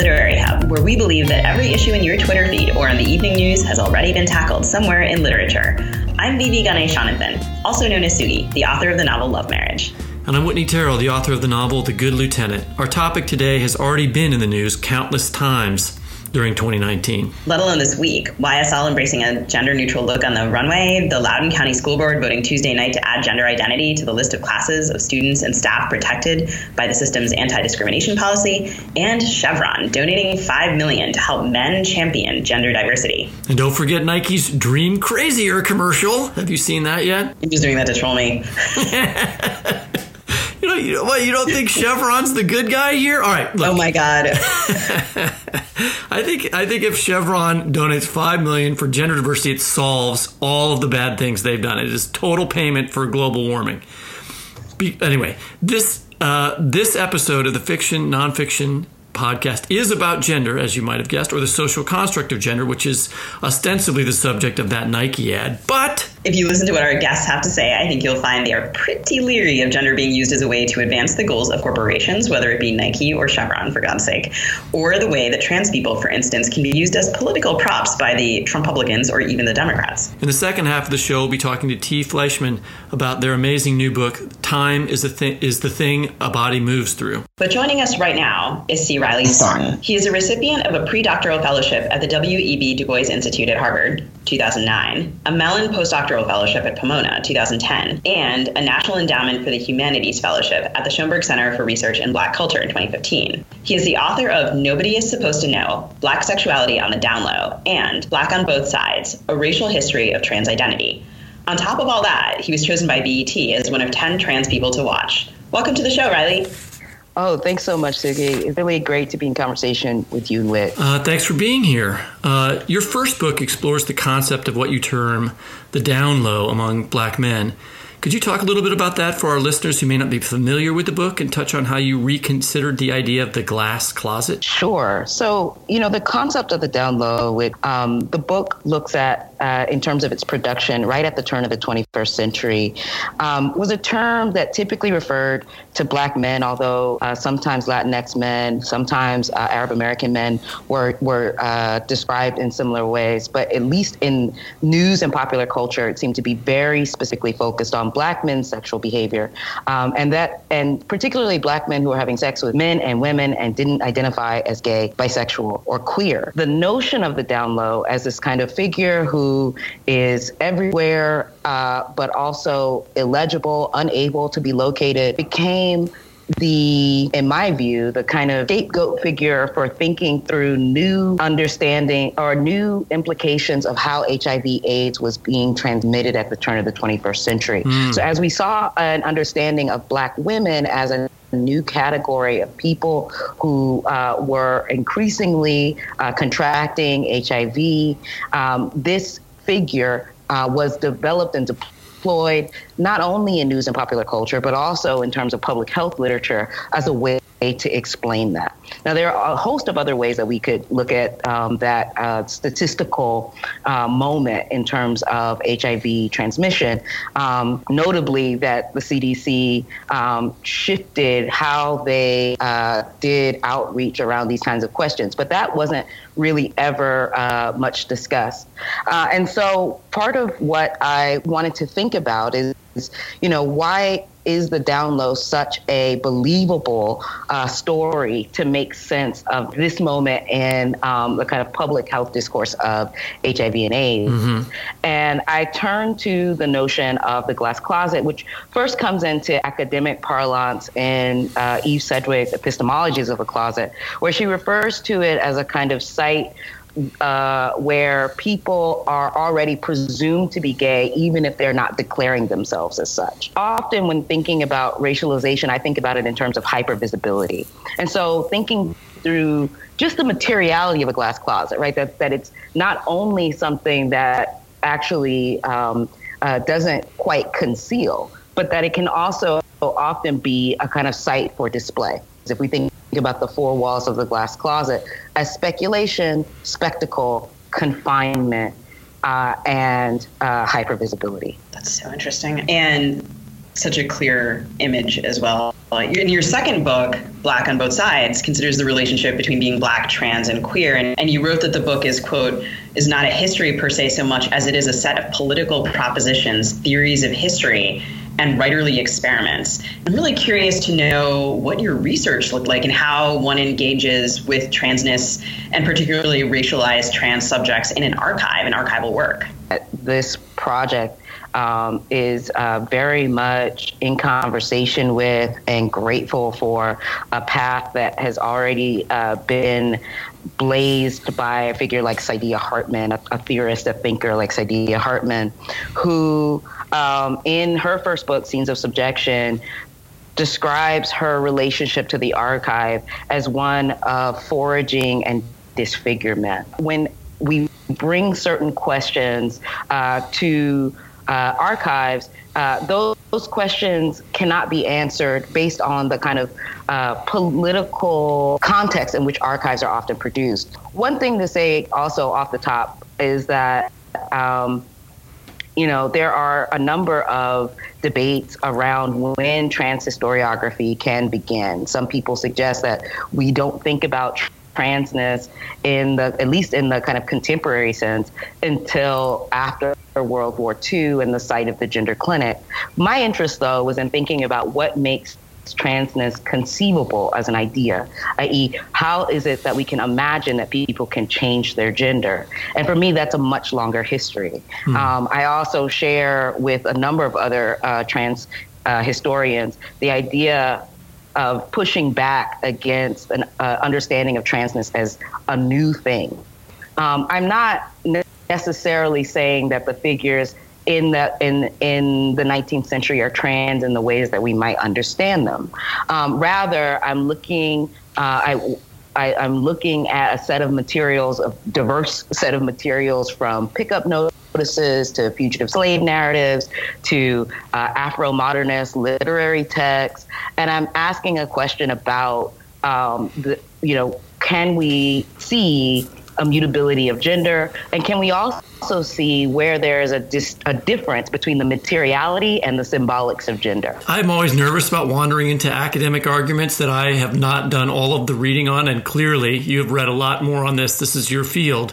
Literary Hub, where we believe that every issue in your Twitter feed or in the evening news has already been tackled somewhere in literature. I'm Vivi Ganeshananthan, also known as Sugi, the author of the novel Love Marriage. And I'm Whitney Terrell, the author of the novel The Good Lieutenant. Our topic today has already been in the news countless times during 2019. Let alone this week. YSL embracing a gender neutral look on the runway, the Loudoun County School Board voting Tuesday night to add gender identity to the list of classes of students and staff protected by the system's anti discrimination policy, and Chevron donating 5 million to help men champion gender diversity. And don't forget Nike's Dream Crazier commercial. Have you seen that yet? He's just doing that to troll me. You what? You don't think Chevron's the good guy here? All right. Look. Oh my god. I think I think if Chevron donates five million for gender diversity, it solves all of the bad things they've done. It is total payment for global warming. Be, anyway, this uh, this episode of the fiction nonfiction podcast is about gender, as you might have guessed, or the social construct of gender, which is ostensibly the subject of that Nike ad. But if you listen to what our guests have to say, I think you'll find they are pretty leery of gender being used as a way to advance the goals of corporations, whether it be Nike or Chevron, for God's sake, or the way that trans people, for instance, can be used as political props by the Trumpublicans or even the Democrats. In the second half of the show, we'll be talking to T. Fleischmann about their amazing new book, Time is, the thi- is the Thing a Body Moves Through. But joining us right now is C. Riley Snorton. He is a recipient of a pre doctoral fellowship at the W.E.B. Du Bois Institute at Harvard, 2009, a Mellon postdoctoral Fellowship at Pomona, 2010, and a National Endowment for the Humanities Fellowship at the Schomburg Center for Research in Black Culture in 2015. He is the author of Nobody is Supposed to Know Black Sexuality on the Down Low and Black on Both Sides A Racial History of Trans Identity. On top of all that, he was chosen by BET as one of 10 trans people to watch. Welcome to the show, Riley. Oh, thanks so much, Sugi. It's really great to be in conversation with you and Whit. Uh, thanks for being here. Uh, your first book explores the concept of what you term the down low among black men. Could you talk a little bit about that for our listeners who may not be familiar with the book and touch on how you reconsidered the idea of the glass closet? Sure. So, you know, the concept of the down low, it, um, the book looks at, uh, in terms of its production, right at the turn of the 21st century, um, was a term that typically referred to black men, although uh, sometimes Latinx men, sometimes uh, Arab American men were, were uh, described in similar ways. But at least in news and popular culture, it seemed to be very specifically focused on black men's sexual behavior, um, and that and particularly black men who are having sex with men and women and didn't identify as gay, bisexual, or queer. The notion of the down low as this kind of figure who is everywhere uh, but also illegible, unable to be located, became the, in my view, the kind of scapegoat figure for thinking through new understanding or new implications of how HIV AIDS was being transmitted at the turn of the 21st century. Mm. So, as we saw an understanding of Black women as a new category of people who uh, were increasingly uh, contracting HIV, um, this figure uh, was developed and deployed deployed not only in news and popular culture, but also in terms of public health literature as a way to explain that. Now, there are a host of other ways that we could look at um, that uh, statistical uh, moment in terms of HIV transmission, um, notably that the CDC um, shifted how they uh, did outreach around these kinds of questions, but that wasn't really ever uh, much discussed. Uh, and so, part of what I wanted to think about is, you know, why is the down low such a believable uh, story to make sense of this moment in um, the kind of public health discourse of HIV and AIDS? Mm-hmm. And I turn to the notion of the glass closet, which first comes into academic parlance in uh, Eve Sedgwick's Epistemologies of a Closet, where she refers to it as a kind of site uh, where people are already presumed to be gay, even if they're not declaring themselves as such. Often, when thinking about racialization, I think about it in terms of hypervisibility. And so, thinking through just the materiality of a glass closet, right? That, that it's not only something that actually um, uh, doesn't quite conceal, but that it can also often be a kind of site for display. If we think about the four walls of the glass closet as speculation, spectacle, confinement, uh, and uh, hypervisibility. That's so interesting. And such a clear image as well. In your second book, Black on Both Sides, considers the relationship between being black, trans, and queer. And, and you wrote that the book is, quote, is not a history per se so much as it is a set of political propositions, theories of history, and writerly experiments. I'm really curious to know what your research looked like and how one engages with transness and particularly racialized trans subjects in an archive and archival work. This project um, is uh, very much in conversation with and grateful for a path that has already uh, been blazed by a figure like Saidiya Hartman, a, a theorist, a thinker like Saidiya Hartman, who um, in her first book, Scenes of Subjection, describes her relationship to the archive as one of foraging and disfigurement. When we bring certain questions uh, to uh, archives, uh, those, those, questions cannot be answered based on the kind of uh, political context in which archives are often produced. One thing to say also off the top is that um, you know, there are a number of debates around when trans historiography can begin. Some people suggest that we don't think about transness in the at least in the kind of contemporary sense until after World War II and the site of the gender clinic. My interest though was in thinking about what makes transness conceivable as an idea, i.e., how is it that we can imagine that people can change their gender? And for me, that's a much longer history. Hmm. Um, I also share with a number of other uh, trans uh, historians the idea of pushing back against an uh, understanding of transness as a new thing. Um, I'm not necessarily saying that the figures in the in in the 19th century are trans in the ways that we might understand them. Um, rather, I'm looking. Uh, I, I, am looking at a set of materials, a diverse set of materials from pickup notices to fugitive slave narratives to uh, Afro modernist literary texts, and I'm asking a question about um, the, you know, can we see immutability of gender? And can we also see where there is a, dis- a difference between the materiality and the symbolics of gender? I'm always nervous about wandering into academic arguments that I have not done all of the reading on. And clearly, you have read a lot more on this. This is your field.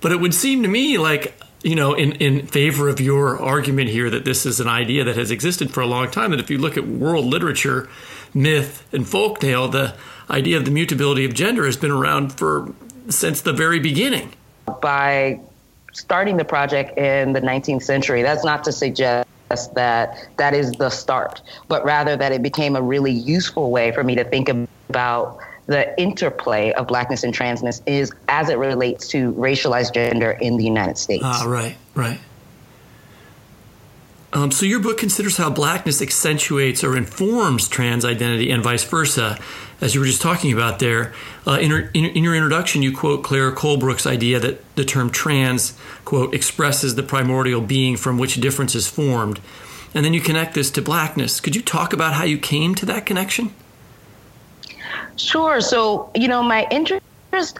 But it would seem to me like you know, in, in favor of your argument here that this is an idea that has existed for a long time, that if you look at world literature, myth, and folktale, the idea of the mutability of gender has been around for since the very beginning. By starting the project in the 19th century, that's not to suggest that that is the start, but rather that it became a really useful way for me to think about the interplay of blackness and transness is as it relates to racialized gender in the United States. Ah, right, right. Um, so your book considers how blackness accentuates or informs trans identity and vice versa, as you were just talking about there. Uh, in, in, in, your introduction, you quote Claire Colebrook's idea that the term trans, quote, expresses the primordial being from which difference is formed. And then you connect this to blackness. Could you talk about how you came to that connection? Sure. So, you know, my interest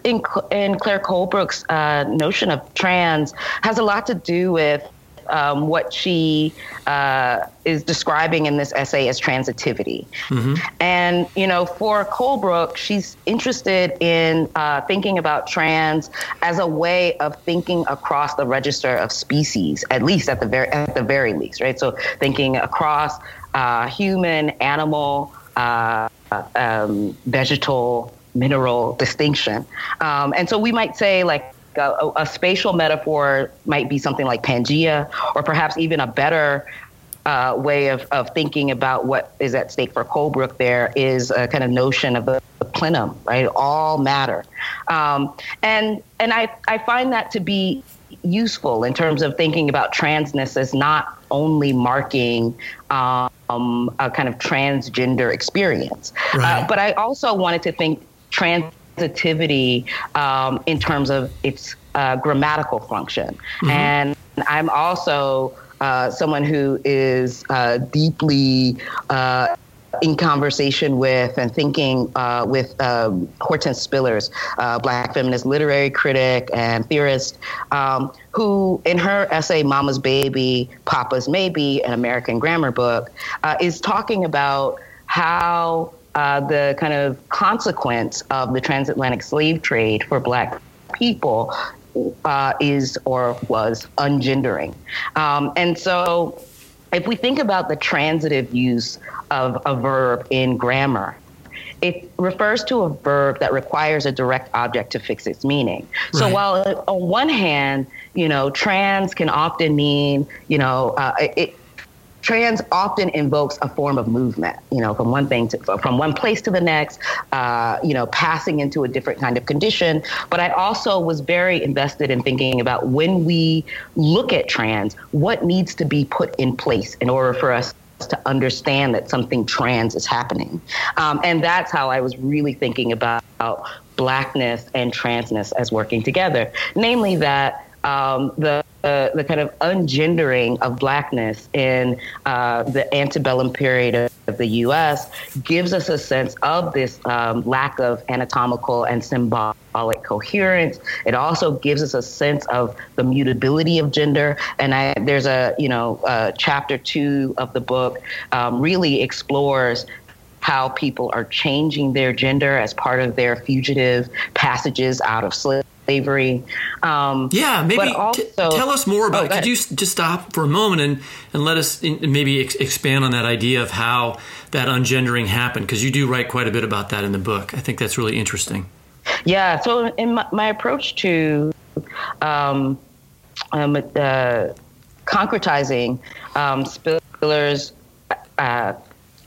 in, in Claire Colebrook's uh, notion of trans has a lot to do with um, what she uh, is describing in this essay as transitivity. Mm-hmm. And, you know, for Colebrook, she's interested in uh, thinking about trans as a way of thinking across the register of species, at least at the very, at the very least, right? So thinking across uh, human, animal, uh, um, vegetal, mineral distinction. Um, and so we might say, like, a, a, spatial metaphor might be something like Pangea, or perhaps even a better uh, way of, of thinking about what is at stake for Colebrook there is a kind of notion of the, the plenum, right? All matter. Um, and and I, I find that to be useful in terms of thinking about transness as not only marking um, a kind of transgender experience, right. uh, but I also wanted to think trans sensitivity um, in terms of its uh, grammatical function. Mm-hmm. And I'm also uh, someone who is uh, deeply uh, in conversation with and thinking uh, with um, Hortense Spillers, uh, black feminist literary critic and theorist, um, who in her essay Mama's Baby, Papa's Maybe, an American grammar book, uh, is talking about how uh, the kind of consequence of the transatlantic slave trade for black people uh, is or was ungendering. Um, and so if we think about the transitive use of a verb in grammar, it refers to a verb that requires a direct object to fix its meaning. Right. So while on one hand, you know, trans can often mean, you know, uh, it, trans often invokes a form of movement, you know, from one thing to from one place to the next, uh, you know, passing into a different kind of condition. But I also was very invested in thinking about when we look at trans, what needs to be put in place in order for us to understand that something trans is happening. Um, and that's how I was really thinking about blackness and transness as working together, namely that um, the uh, the kind of ungendering of blackness in uh, the antebellum period of, the U.S. gives us a sense of this um, lack of anatomical and symbolic coherence. It also gives us a sense of the mutability of gender. And I, there's a you know uh, chapter two of the book um, really explores how people are changing their gender as part of their fugitive passages out of slavery slavery. Um, yeah, maybe also, t- tell us more about. Oh, could you just stop for a moment and and let us in, maybe ex- expand on that idea of how that ungendering happened? Because you do write quite a bit about that in the book. I think that's really interesting. Yeah. So in my, my approach to um, um, uh, concretizing um, Spiller's uh,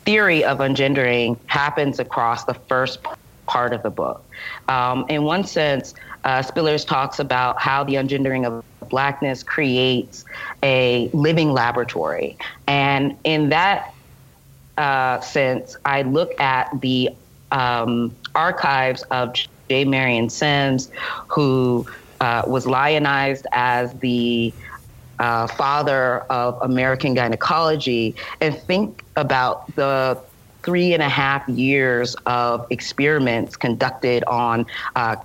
theory of ungendering happens across the first part of the book. Um, in one sense, uh, Spillers talks about how the ungendering of blackness creates a living laboratory. And in that uh, sense, I look at the um, archives of J. Marion Sims, who uh, was lionized as the uh, father of American gynecology, and think about the three and a half years of experiments conducted on uh,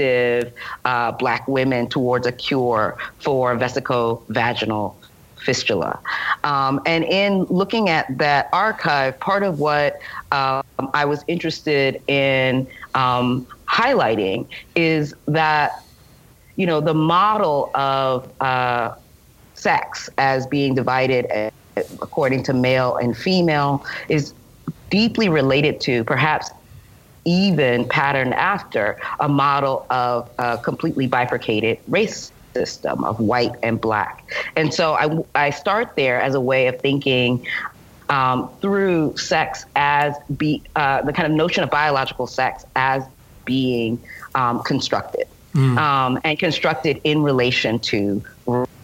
uh, black women towards a cure for vesico-vaginal fistula. Um, and in looking at that archive, part of what um, I was interested in um, highlighting is that, you know, the model of uh, sex as being divided uh, according to male and female is deeply related to, perhaps even patterned after, a model of a completely bifurcated race system of white and black. And so I, I start there as a way of thinking um, through sex as be uh, the kind of notion of biological sex as being um, constructed mm. um, and constructed in relation to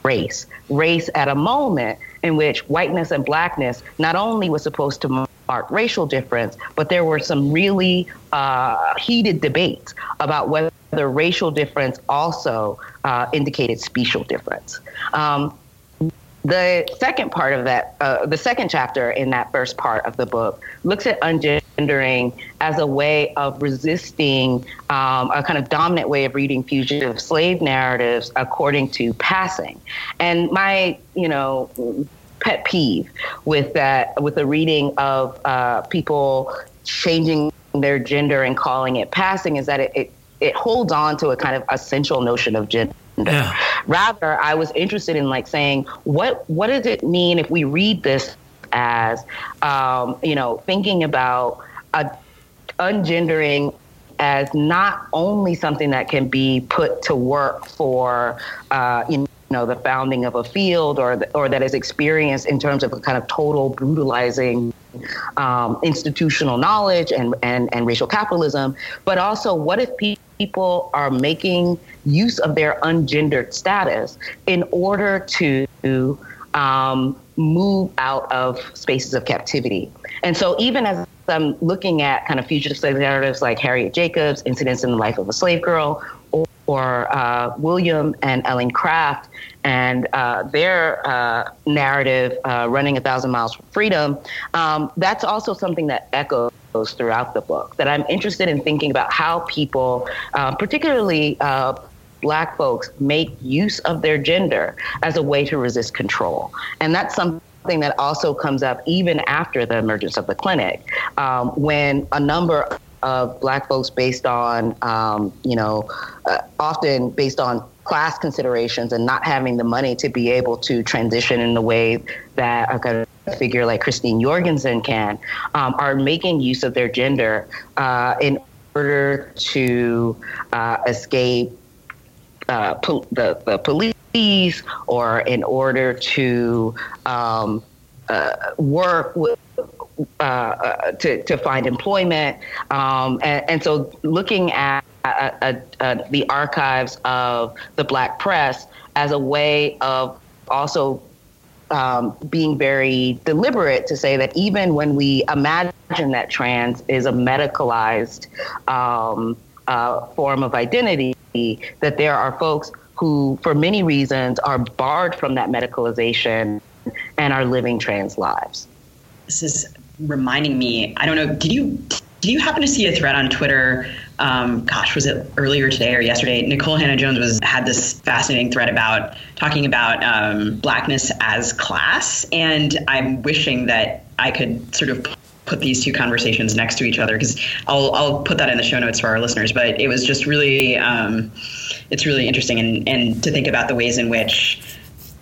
race. Race at a moment in which whiteness and blackness not only was supposed to mark racial difference, but there were some really uh, heated debates about whether racial difference also uh, indicated special difference. Um, the second part of that, uh, the second chapter in that first part of the book, looks at ungendering as a way of resisting um, a kind of dominant way of reading fugitive slave narratives according to passing. And my, you know, pet peeve with that, with the reading of uh, people changing their gender and calling it passing, is that it, it it holds on to a kind of essential notion of gender yeah. Rather, I was interested in like saying, what what does it mean if we read this as, um, you know, thinking about a ungendering as not only something that can be put to work for, uh, you know, the founding of a field or the, or that is experienced in terms of a kind of total brutalizing um, institutional knowledge and, and, and racial capitalism, but also what if people are making use of their ungendered status in order to um, move out of spaces of captivity. And so, even as I'm looking at kind of fugitive slave narratives like Harriet Jacobs, Incidents in the Life of a Slave Girl, or, uh, William and Ellen Craft and uh, their uh, narrative, uh, Running a Thousand Miles for Freedom, um, that's also something that echoes throughout the book. That I'm interested in thinking about how people, uh, particularly uh, black folks make use of their gender as a way to resist control. And that's something that also comes up even after the emergence of the clinic, um, when a number of black folks based on, um, you know, uh, often based on class considerations and not having the money to be able to transition in the way that a figure like Christine Jorgensen can, um, are making use of their gender uh, in order to uh, escape uh, po- the, the police or in order to um, uh, work with. Uh, uh, to, to find employment. Um, and, and, so looking at the archives of the black press as a way of also um, being very deliberate to say that even when we imagine that trans is a medicalized um, uh, form of identity, that there are folks who, for many reasons, are barred from that medicalization and are living trans lives. This is reminding me. I don't know. Did you did you happen to see a thread on Twitter? Um, gosh, was it earlier today or yesterday? Nikole Hannah-Jones was had this fascinating thread about talking about um, blackness as class, and I'm wishing that I could sort of put these two conversations next to each other because I'll I'll put that in the show notes for our listeners. But it was just really um, it's really interesting and and to think about the ways in which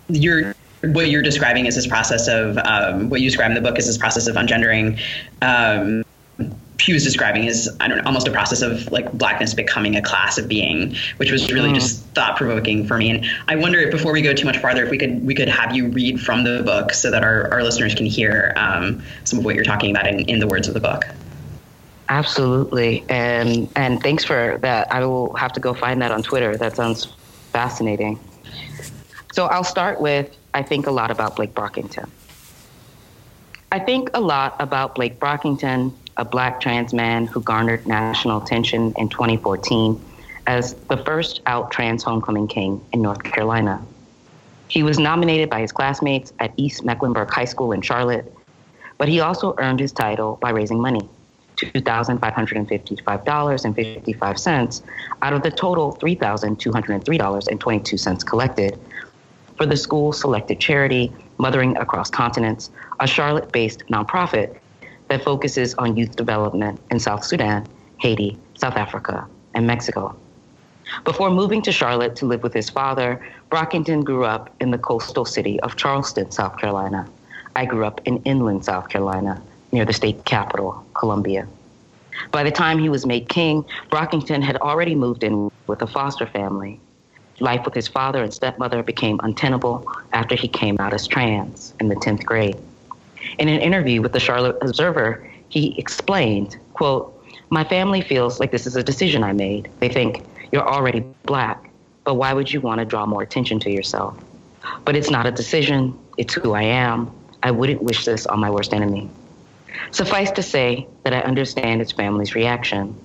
you're what you're describing is this process of um, what you describe in the book is this process of ungendering um, he was describing is I don't know almost a process of like blackness becoming a class of being, which was really mm. just thought provoking for me. And I wonder if before we go too much farther, if we could we could have you read from the book so that our, our listeners can hear um, some of what you're talking about in, in the words of the book. Absolutely, and and thanks for that. I will have to go find that on Twitter. That sounds fascinating. So I'll start with I think a lot about Blake Brockington. I think a lot about Blake Brockington a black trans man who garnered national attention in 2014 as the first out trans homecoming king in North Carolina. He was nominated by his classmates at East Mecklenburg High School in Charlotte, but he also earned his title by raising money. $2,555.55 out of the total $3,203.22 collected for the school selected charity Mothering Across Continents, a Charlotte based nonprofit that focuses on youth development in South Sudan, Haiti, South Africa, and Mexico. Before moving to Charlotte to live with his father, Brockington grew up in the coastal city of Charleston, South Carolina. I grew up in inland South Carolina, near the state capital, Columbia. By the time he was made king, Brockington had already moved in with a foster family. Life with his father and stepmother became untenable after he came out as trans in the 10th grade. In an interview with the Charlotte Observer, he explained, quote, my family feels like this is a decision I made. They think, you're already black, but why would you want to draw more attention to yourself? But it's not a decision, it's who I am. I wouldn't wish this on my worst enemy. Suffice to say that I understand his family's reaction.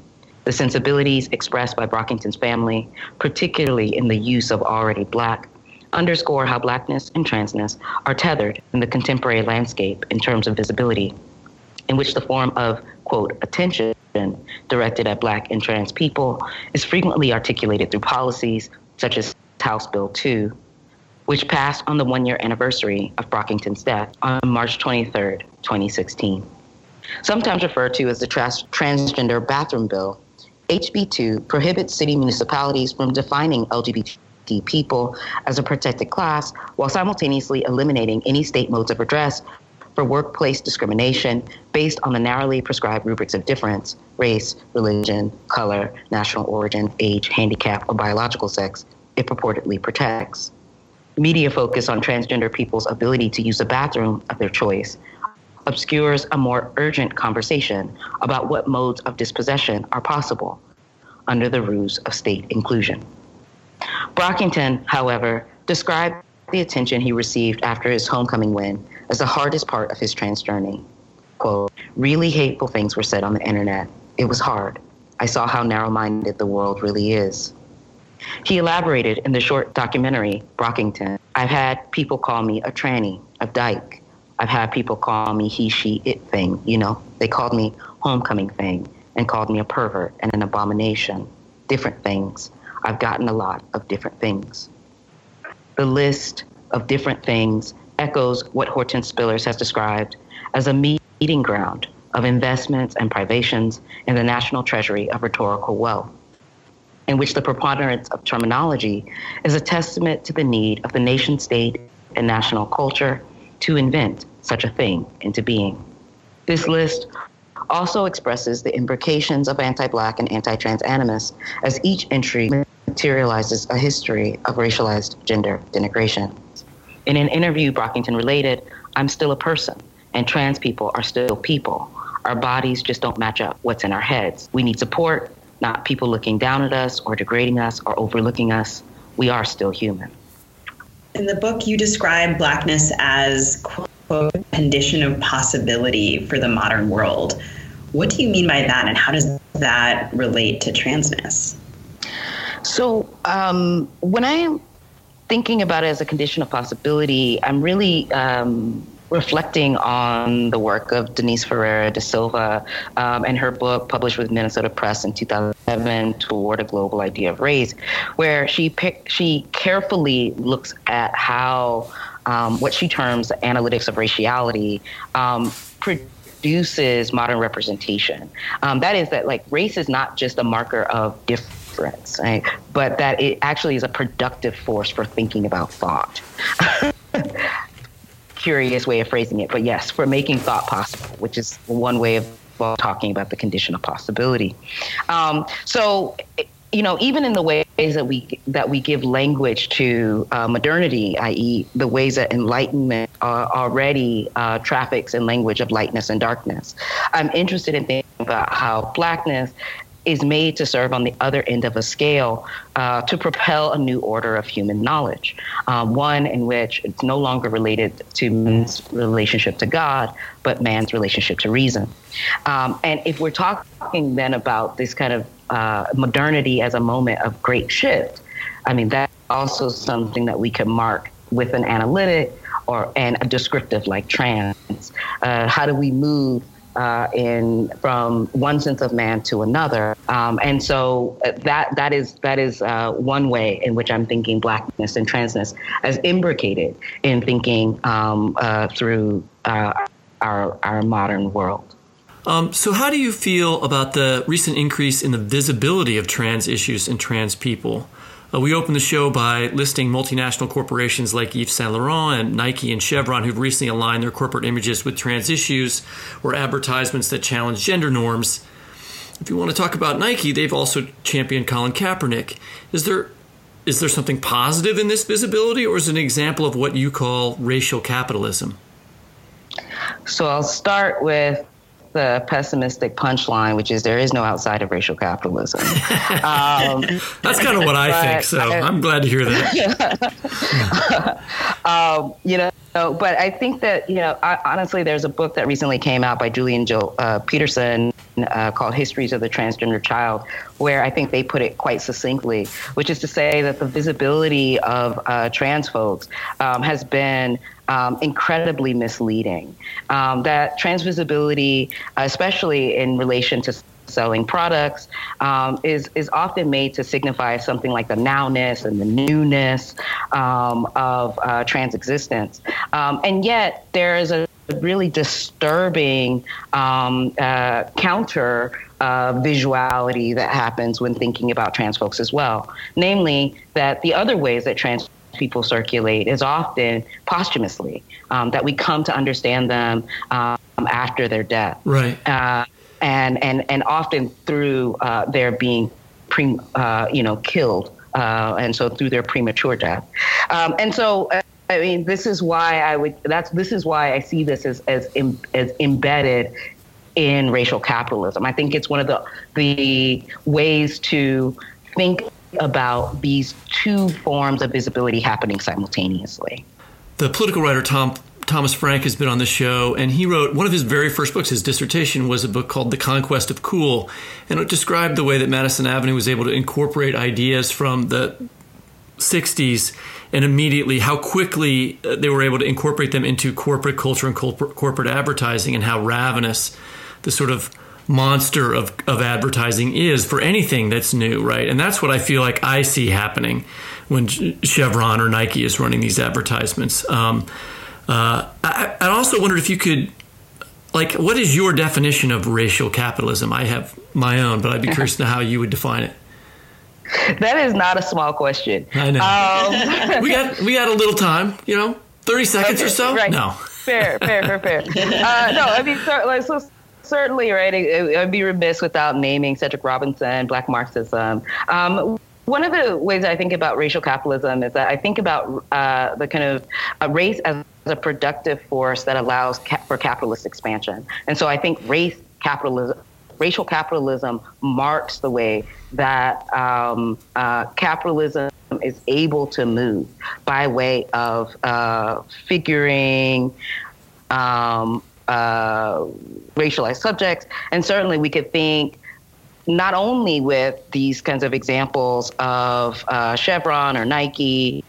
The sensibilities expressed by Brockington's family, particularly in the use of already black, underscore how blackness and transness are tethered in the contemporary landscape in terms of visibility, in which the form of, quote, attention directed at black and trans people is frequently articulated through policies such as House Bill 2, which passed on the one year anniversary of Brockington's death on March 23, 2016. Sometimes referred to as the trans- Transgender Bathroom Bill, HB2 prohibits city municipalities from defining LGBT people as a protected class while simultaneously eliminating any state modes of redress for workplace discrimination based on the narrowly prescribed rubrics of difference race, religion, color, national origin, age, handicap, or biological sex it purportedly protects. Media focus on transgender people's ability to use a bathroom of their choice obscures a more urgent conversation about what modes of dispossession are possible under the ruse of state inclusion. Brockington, however, described the attention he received after his homecoming win as the hardest part of his trans journey. Quote, really hateful things were said on the internet. It was hard. I saw how narrow minded the world really is. He elaborated in the short documentary, Brockington. I've had people call me a tranny, a dyke, I've had people call me he, she, it thing. You know, they called me homecoming thing and called me a pervert and an abomination. Different things. I've gotten a lot of different things. The list of different things echoes what Hortense Spillers has described as a meeting ground of investments and privations in the national treasury of rhetorical wealth, in which the preponderance of terminology is a testament to the need of the nation state and national culture to invent such a thing into being. This list also expresses the imbrications of anti black and anti trans animus, as each entry materializes a history of racialized gender denigration. In an interview Brockington related, I'm still a person, and trans people are still people. Our bodies just don't match up what's in our heads. We need support, not people looking down at us or degrading us or overlooking us. We are still human. In the book, you describe blackness as, quote, condition of possibility for the modern world. What do you mean by that, and how does that relate to transness? So, um, when I'm thinking about it as a condition of possibility, I'm really um, reflecting on the work of Denise Ferreira da Silva um, and her book published with Minnesota Press in 2007, Toward a Global Idea of Race, where she pick, she carefully looks at how um, what she terms analytics of raciality um, produces modern representation. Um, that is that like race is not just a marker of difference, right? but that it actually is a productive force for thinking about thought. curious way of phrasing it, but yes, for making thought possible, which is one way of talking about the condition of possibility. Um, so, you know, even in the ways that we that we give language to uh, modernity, i.e., the ways that enlightenment uh, already uh, traffics in language of lightness and darkness, I'm interested in thinking about how blackness is made to serve on the other end of a scale uh, to propel a new order of human knowledge, um, one in which it's no longer related to man's relationship to God, but man's relationship to reason. Um, and if we're talking then about this kind of uh, modernity as a moment of great shift, I mean, that's also something that we can mark with an analytic or and a descriptive like trans. Uh, how do we move uh, in from one sense of man to another. Um, and so uh, that that is that is uh, one way in which I'm thinking blackness and transness as imbricated in thinking um, uh, through uh, our our modern world. Um, so, how do you feel about the recent increase in the visibility of trans issues and trans people? Uh, we opened the show by listing multinational corporations like Yves Saint Laurent and Nike and Chevron, who've recently aligned their corporate images with trans issues or advertisements that challenge gender norms. If you want to talk about Nike, they've also championed Colin Kaepernick. Is there is there something positive in this visibility, or is it an example of what you call racial capitalism? So I'll start with the pessimistic punchline, which is there is no outside of racial capitalism. Um, That's kind of what I think. So I, am glad to hear that. um, you know. But I think that you know, I, honestly, there's a book that recently came out by Julian Gill uh, Peterson uh, called "Histories of the Transgender Child," where I think they put it quite succinctly, which is to say that the visibility of uh, trans folks um, has been um, incredibly misleading. Um, that trans visibility, especially in relation to selling products um, is is often made to signify something like the nowness and the newness um, of uh, trans existence, um, and yet there is a really disturbing um, uh, counter uh, visuality that happens when thinking about trans folks as well. Namely, that the other ways that trans people circulate is often posthumously, um, that we come to understand them um, after their death. Right. Uh, and, and, and often through uh, their being pre, uh, you know, killed. Uh, and so through their premature death. Um, and so, I mean, this is why I would, that's, this is why I see this as, as, as embedded in racial capitalism. I think it's one of the, the ways to think about these two forms of visibility happening simultaneously. The political writer Tom Thomas Frank has been on the show, and he wrote one of his very first books. His dissertation was a book called The Conquest of Cool, and it described the way that Madison Avenue was able to incorporate ideas from the 60s and immediately how quickly uh, they were able to incorporate them into corporate culture and corporate advertising, and how ravenous the sort of monster of, of advertising is for anything that's new, right? And that's what I feel like I see happening when Chevron or Nike is running these advertisements. Um, uh, I, I also wondered if you could, like, what is your definition of racial capitalism? I have my own, but I'd be curious to know how you would define it. That is not a small question. I know. Um, we got we got a little time, you know, thirty seconds okay, or so. Right. No. Fair, fair, fair, fair. Uh, no, I mean, so, like, so certainly, right. It, I'd be remiss without naming Cedric Robinson, Black Marxism. Um, one of the ways I think about racial capitalism is that I think about uh, the kind of uh, race as a productive force that allows for capitalist expansion. And so I think race capitalism, racial capitalism marks the way that um, uh, capitalism is able to move by way of uh, figuring um, uh, racialized subjects. And certainly we could think not only with these kinds of examples of uh, Chevron or Nike,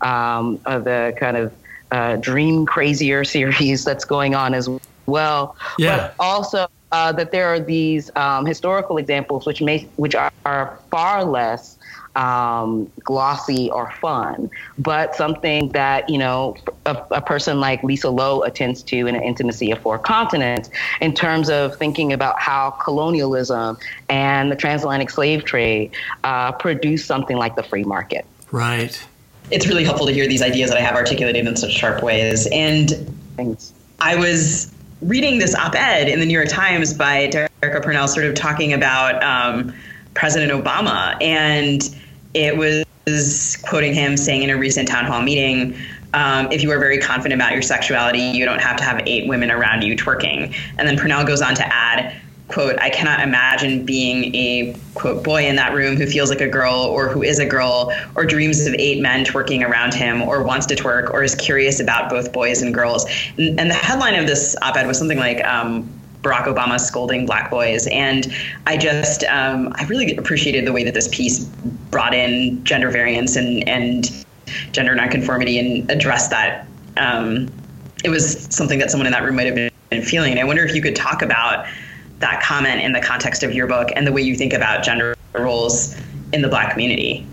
um, of the kind of uh, Dream Crazier series that's going on as well, yeah. but also uh, that there are these um, historical examples which may which are, are far less um, glossy or fun, but something that, you know, a, a, person like Lisa Lowe attends to in an intimacy of four continents in terms of thinking about how colonialism and the transatlantic slave trade uh, produce something like the free market. Right. It's really helpful to hear these ideas that I have articulated in such sharp ways. And Thanks. I was reading this op ed in the New York Times by Derecka Purnell, sort of talking about um, President Obama. And it was quoting him saying in a recent town hall meeting, um, if you are very confident about your sexuality, you don't have to have eight women around you twerking. And then Purnell goes on to add, quote, I cannot imagine being a quote boy in that room who feels like a girl or who is a girl or dreams of eight men twerking around him or wants to twerk or is curious about both boys and girls. And, and the headline of this op-ed was something like um, Barack Obama scolding black boys. And I just, um, I really appreciated the way that this piece brought in gender variance and, and gender nonconformity and addressed that. Um, it was something that someone in that room might have been feeling. And I wonder if you could talk about that comment in the context of your book and the way you think about gender roles in the black community.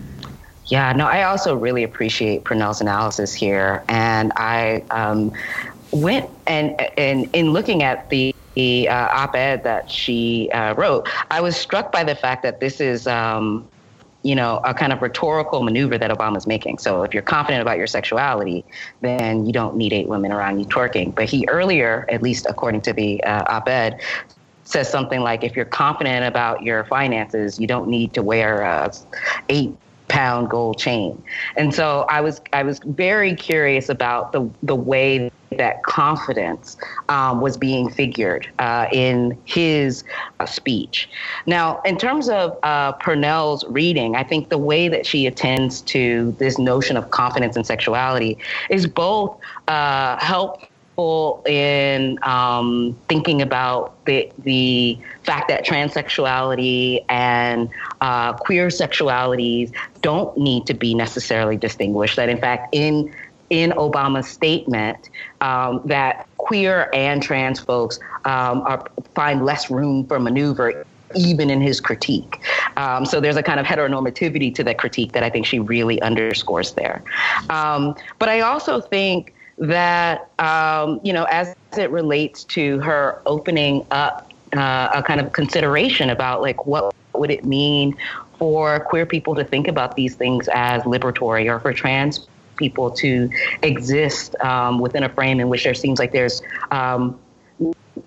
Yeah, no, I also really appreciate Purnell's analysis here. And I um, went and, and in looking at the the uh, op-ed that she uh, wrote, I was struck by the fact that this is, um, you know, a kind of rhetorical maneuver that Obama's making. So if you're confident about your sexuality, then you don't need eight women around you twerking. But he earlier, at least according to the uh, op-ed, says something like, if you're confident about your finances, you don't need to wear a eight pound gold chain. And so I was I was very curious about the the way that confidence um, was being figured uh, in his uh, speech. Now, in terms of uh, Purnell's reading, I think the way that she attends to this notion of confidence and sexuality is both uh, in um, thinking about the the fact that transsexuality and uh, queer sexualities don't need to be necessarily distinguished. That in fact, in in Obama's statement, um, that queer and trans folks um, are, find less room for maneuver even in his critique. Um, so there's a kind of heteronormativity to that critique that I think she really underscores there. Um, but I also think that um, you know as it relates to her opening up uh, a kind of consideration about like what would it mean for queer people to think about these things as liberatory or for trans people to exist um, within a frame in which there seems like there's um,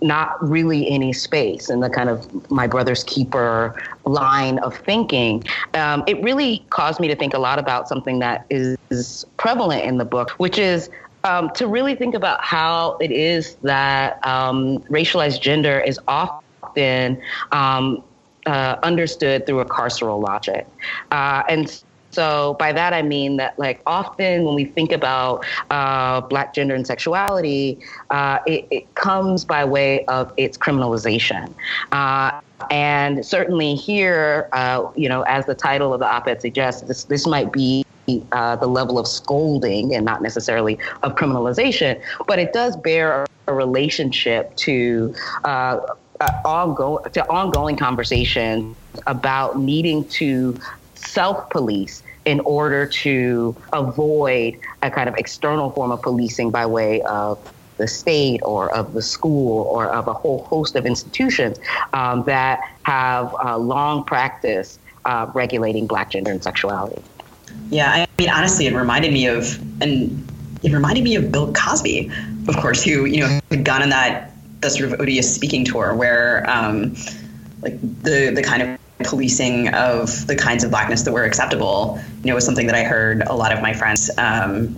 not really any space in the kind of my brother's keeper line of thinking. Um, it really caused me to think a lot about something that is prevalent in the book, which is um, to really think about how it is that um, racialized gender is often um, uh, understood through a carceral logic. Uh, and so by that I mean that like often when we think about uh, black gender and sexuality, uh, it, it, comes by way of its criminalization. Uh, and certainly here, uh, you know, as the title of the op-ed suggests, this this might be uh, the level of scolding and not necessarily of criminalization, but it does bear a relationship to uh, uh, ongoing to ongoing conversations about needing to self police in order to avoid a kind of external form of policing by way of the state or of the school or of a whole host of institutions um, that have a long practice uh, regulating black gender and sexuality. Yeah, I mean, honestly, it reminded me of, and it reminded me of Bill Cosby, of course, who you know had gone on that that sort of odious speaking tour where, um, like the the kind of policing of the kinds of blackness that were acceptable, you know, was something that I heard a lot of my friends um,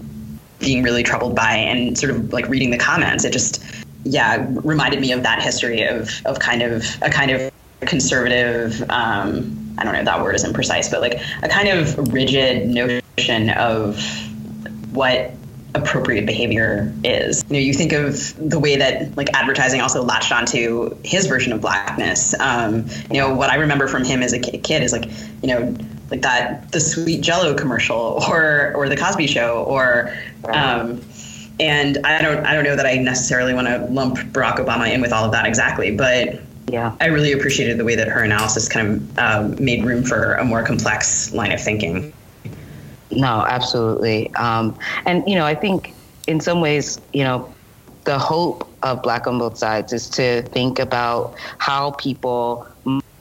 being really troubled by, and sort of like reading the comments, it just yeah reminded me of that history of of kind of a kind of conservative. Um, I don't know if that word isn't precise, but like a kind of rigid notion of what appropriate behavior is. You know, you think of the way that like advertising also latched onto his version of blackness. Um, you know, what I remember from him as a kid is like, you know, like that the sweet Jello commercial or or the Cosby Show or. Um, and I don't I don't know that I necessarily want to lump Barack Obama in with all of that exactly, but yeah. I really appreciated the way that her analysis kind of um, made room for a more complex line of thinking. No, absolutely. Um, and, you know, I think in some ways, you know, the hope of Black on both sides is to think about how people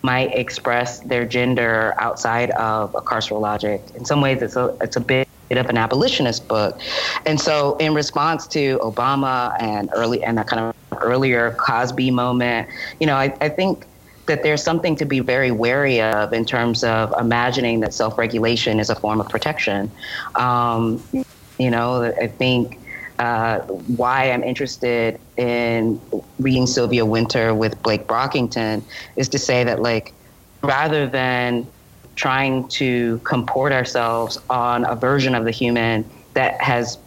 might express their gender outside of a carceral logic. In some ways, it's a, it's a bit of an abolitionist book. And so, in response to Obama and early and that kind of earlier Cosby moment, you know, I, I think that there's something to be very wary of in terms of imagining that self-regulation is a form of protection. Um, you know, I think uh, why I'm interested in reading Sylvia Wynter with Blake Brockington is to say that, like, rather than trying to comport ourselves on a version of the human that has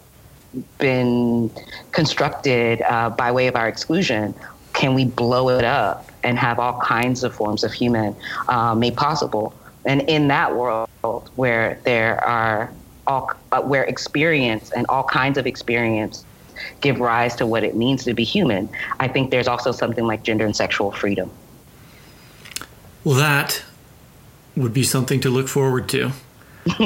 been constructed uh, by way of our exclusion, can we blow it up and have all kinds of forms of human uh, made possible? And in that world where there are all, uh, where experience and all kinds of experience give rise to what it means to be human, I think there's also something like gender and sexual freedom. Well, that would be something to look forward to.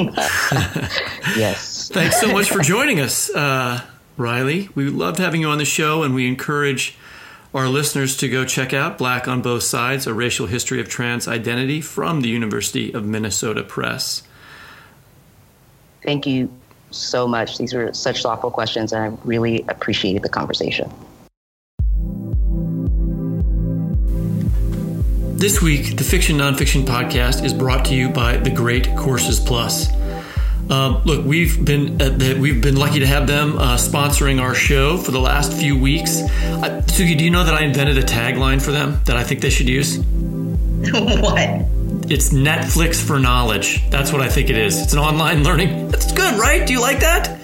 yes. Thanks so much for joining us, uh, Riley. We loved having you on the show, and we encourage our listeners to go check out Black on Both Sides, a racial history of trans identity from the University of Minnesota Press. Thank you so much. These were such thoughtful questions, and I really appreciated the conversation. This week, the Fiction Nonfiction podcast is brought to you by The Great Courses Plus. Um, look, we've been uh, the, we've been lucky to have them uh, sponsoring our show for the last few weeks. Uh, Sugi, do you know that I invented a tagline for them that I think they should use? what? It's Netflix for knowledge. That's what I think it is. It's an online learning. That's good, right? Do you like that?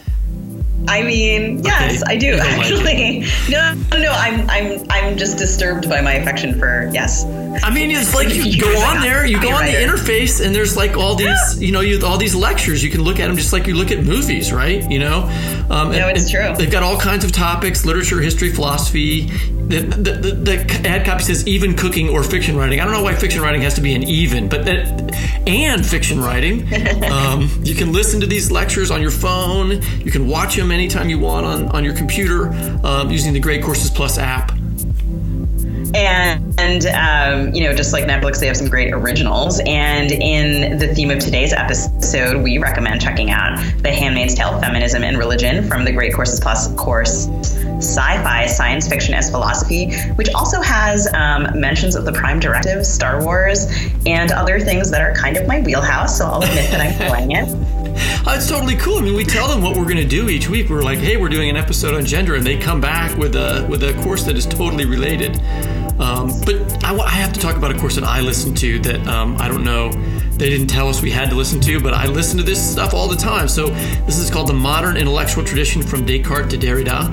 I mean, yes, Okay. I do don't like actually. no, no, I'm, I'm, I'm just disturbed by my affection for yes. I mean, it's like you go on there, you go on the interface, and there's like all these, you know, you, all these lectures. You can look at them just like you look at movies, right? You know, um, No, and- it's true. They've got all kinds of topics: literature, history, philosophy. The, the, the, the ad copy says even cooking or fiction writing. I don't know why fiction writing has to be an even, but that and fiction writing. um, you can listen to these lectures on your phone. You can watch them anytime you want on on your computer um, using the Great Courses Plus app. And, and um, you know, just like Netflix, they have some great originals. And in the theme of today's episode, we recommend checking out The Handmaid's Tale Feminism and Religion from the Great Courses Plus course Sci Fi, Science Fiction as Philosophy, which also has um, mentions of the Prime Directive, Star Wars, and other things that are kind of my wheelhouse. So I'll admit that I'm playing it. Oh, it's totally cool. I mean, we tell them what we're going to do each week. We're like, hey, we're doing an episode on gender, and they come back with a with a course that is totally related. Um, but I, I have to talk about a course that I listened to that um, I don't know. They didn't tell us we had to listen to, but I listen to this stuff all the time. So this is called the Modern Intellectual Tradition from Descartes to Derrida,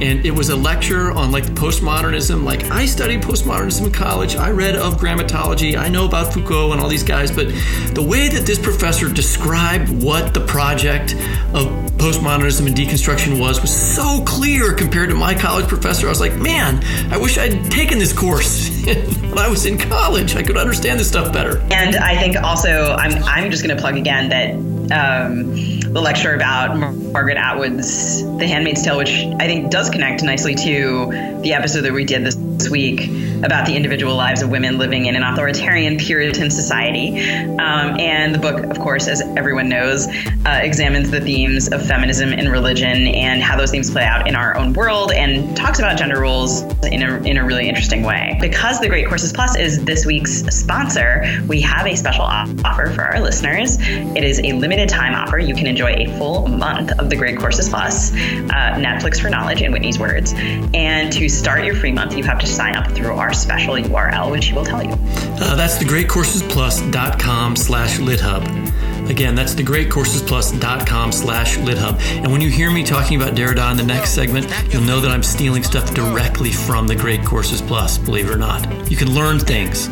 and it was a lecture on like postmodernism. Like I studied postmodernism in college. I read of grammatology. I know about Foucault and all these guys, but the way that this professor described what the project of postmodernism and deconstruction was was so clear compared to my college professor. I was like, man, I wish I'd taken this course when I was in college. I could understand this stuff better. And I think also, I'm, I'm just going to plug again that um, the lecture about Mar- Margaret Atwood's The Handmaid's Tale, which I think does connect nicely to the episode that we did this week about the individual lives of women living in an authoritarian Puritan society. Um, and the book, of course, as everyone knows, uh, examines the themes of feminism and religion and how those themes play out in our own world and talks about gender roles in a, in a really interesting way. Because the Great Courses Plus is this week's sponsor, we have a special offer for our listeners. It is a limited time offer. You can enjoy a full month of the Great Courses Plus, uh, Netflix for Knowledge, in Whitney's words. And to start your free month, you have to sign up through our special URL, which he will tell you. Uh, that's thegreatcoursesplus.com slash lithub. Again, that's thegreatcoursesplus.com slash lithub. And when you hear me talking about Derrida in the next segment, you'll know that I'm stealing stuff directly from the Great Courses Plus, believe it or not. You can learn things.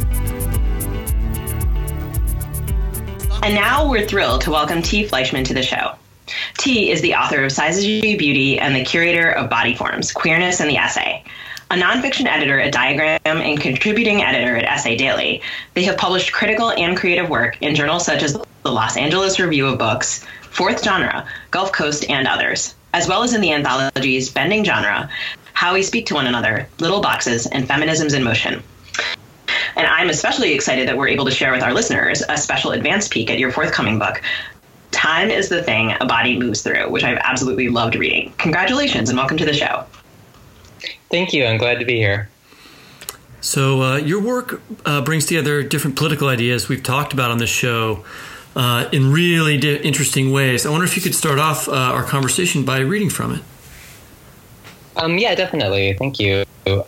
And now we're thrilled to welcome T. Fleischmann to the show. T is the author of Syzygy Beauty and the curator of Body Forms, Queerness and the Essay. A nonfiction editor at Diagram and contributing editor at Essay Daily, they have published critical and creative work in journals such as the Los Angeles Review of Books, Fourth Genre, Gulf Coast, and others, as well as in the anthologies Bending Genre, How We Speak to One Another, Little Boxes, and Feminisms in Motion. And I'm especially excited that we're able to share with our listeners a special advanced peek at your forthcoming book, Time is the Thing a Body Moves Through, which I've absolutely loved reading. Congratulations and welcome to the show. Thank you. I'm glad to be here. So, uh, your work uh, brings together different political ideas we've talked about on this show uh, in really di- interesting ways. I wonder if you could start off uh, our conversation by reading from it. Um, yeah, definitely. Thank you.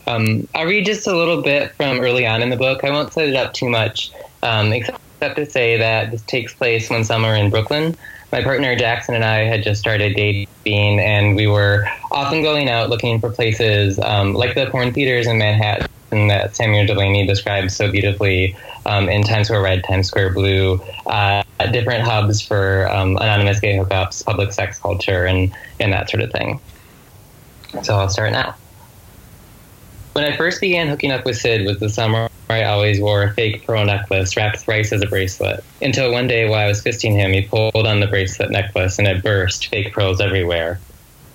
Um, I'll read just a little bit from early on in the book. I won't set it up too much, um, except to say that this takes place one summer in Brooklyn. My partner Jackson and I had just started dating, and we were often going out looking for places um, like the porn theaters in Manhattan that Samuel Delany describes so beautifully um, in Times Square Red, Times Square Blue, uh, different hubs for um, anonymous gay hookups, public sex culture, and, and that sort of thing. So I'll start now. When I first began hooking up with Sid was the summer I always wore a fake pearl necklace wrapped thrice as a bracelet. Until one day while I was fisting him, he pulled on the bracelet necklace and it burst, fake pearls everywhere.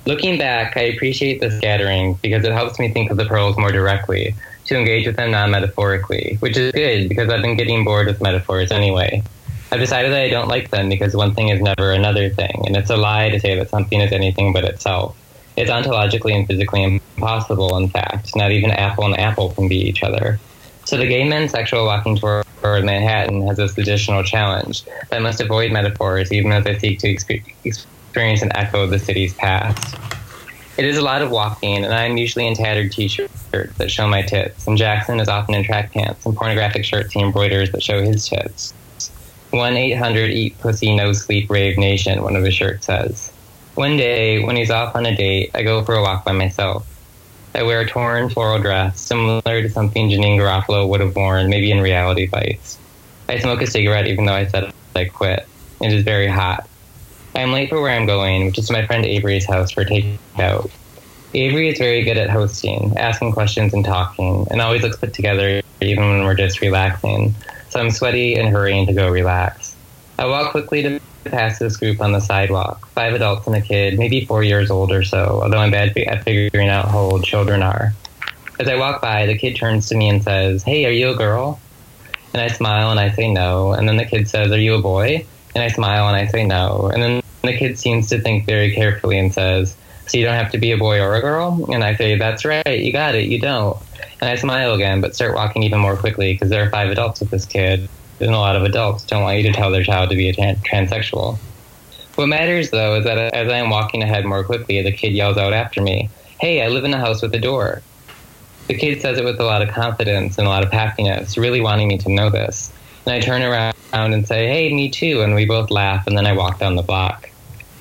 Looking back, I appreciate the scattering because it helps me think of the pearls more directly, to engage with them non metaphorically, which is good because I've been getting bored with metaphors anyway. I've decided that I don't like them because one thing is never another thing, and it's a lie to say that something is anything but itself. It's ontologically and physically impossible, in fact. Not even apple and apple can be each other. So the gay men's sexual walking tour with Manhattan has this additional challenge. I must avoid metaphors even as I seek to experience and echo of the city's past. It is a lot of walking, and I am usually in tattered t-shirts that show my tits, and Jackson is often in track pants and pornographic shirts he embroiders that show his tits. 1-800-EAT PUSSY NO SLEEP RAVE NATION, one of his shirts says. One day, when he's off on a date, I go for a walk by myself. I wear a torn floral dress, similar to something Janeane Garofalo would have worn, maybe in Reality Bites. I smoke a cigarette even though I said I quit. It is very hot. I am late for where I'm going, which is my friend Avery's house for takeout. Avery is very good at hosting, asking questions and talking, and always looks put together even when we're just relaxing. So I'm sweaty and hurrying to go relax. I walk quickly to past this group on the sidewalk. Five adults and a kid, maybe four years old or so, although I'm bad at figuring out how old children are. As I walk by, the kid turns to me and says, Hey, are you a girl? And I smile and I say no. And then the kid says, Are you a boy? And I smile and I say no. And then the kid seems to think very carefully and says, So you don't have to be a boy or a girl? And I say, That's right, you got it, you don't. And I smile again, but start walking even more quickly because there are five adults with this kid and a lot of adults don't want you to tell their child to be a transsexual. What matters, though, is that as I am walking ahead more quickly, the kid yells out after me, Hey, I live in a house with a door. The kid says it with a lot of confidence and a lot of happiness, really wanting me to know this. And I turn around and say, Hey, me too. And we both laugh, and then I walk down the block.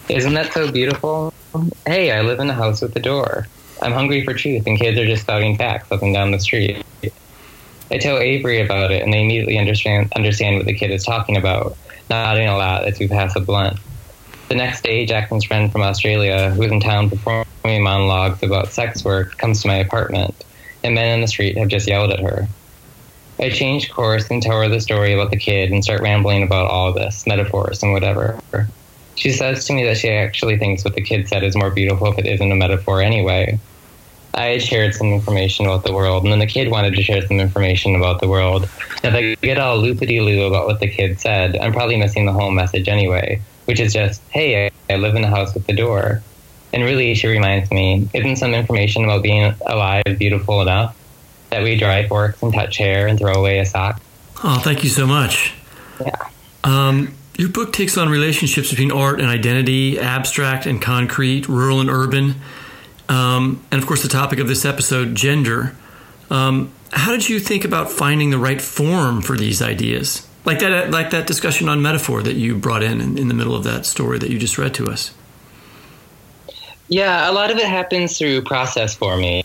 Isn't that so beautiful? Hey, I live in a house with a door. I'm hungry for truth, and kids are just spouting facts up and down the street. I tell Avery about it, and they immediately understand understand what the kid is talking about, nodding a lot as we pass a blunt. The next day, Jackson's friend from Australia, who is in town performing monologues about sex work, comes to my apartment, and men in the street have just yelled at her. I change course and tell her the story about the kid and start rambling about all this, metaphors and whatever. She says to me that she actually thinks what the kid said is more beautiful if it isn't a metaphor anyway, I shared some information about the world, and then the kid wanted to share some information about the world. And if I get all loopity loo about what the kid said, I'm probably missing the whole message anyway, which is just, hey, I live in a house with a door. And really, she reminds me, isn't some information about being alive beautiful enough? That we dry forks and touch hair and throw away a sock? Oh, thank you so much. Yeah. Um, your book takes on relationships between art and identity, abstract and concrete, rural and urban. Um, and of course, the topic of this episode, gender. Um, how did you think about finding the right form for these ideas? Like that, like that discussion on metaphor that you brought in, in in the middle of that story that you just read to us. Yeah, a lot of it happens through process for me.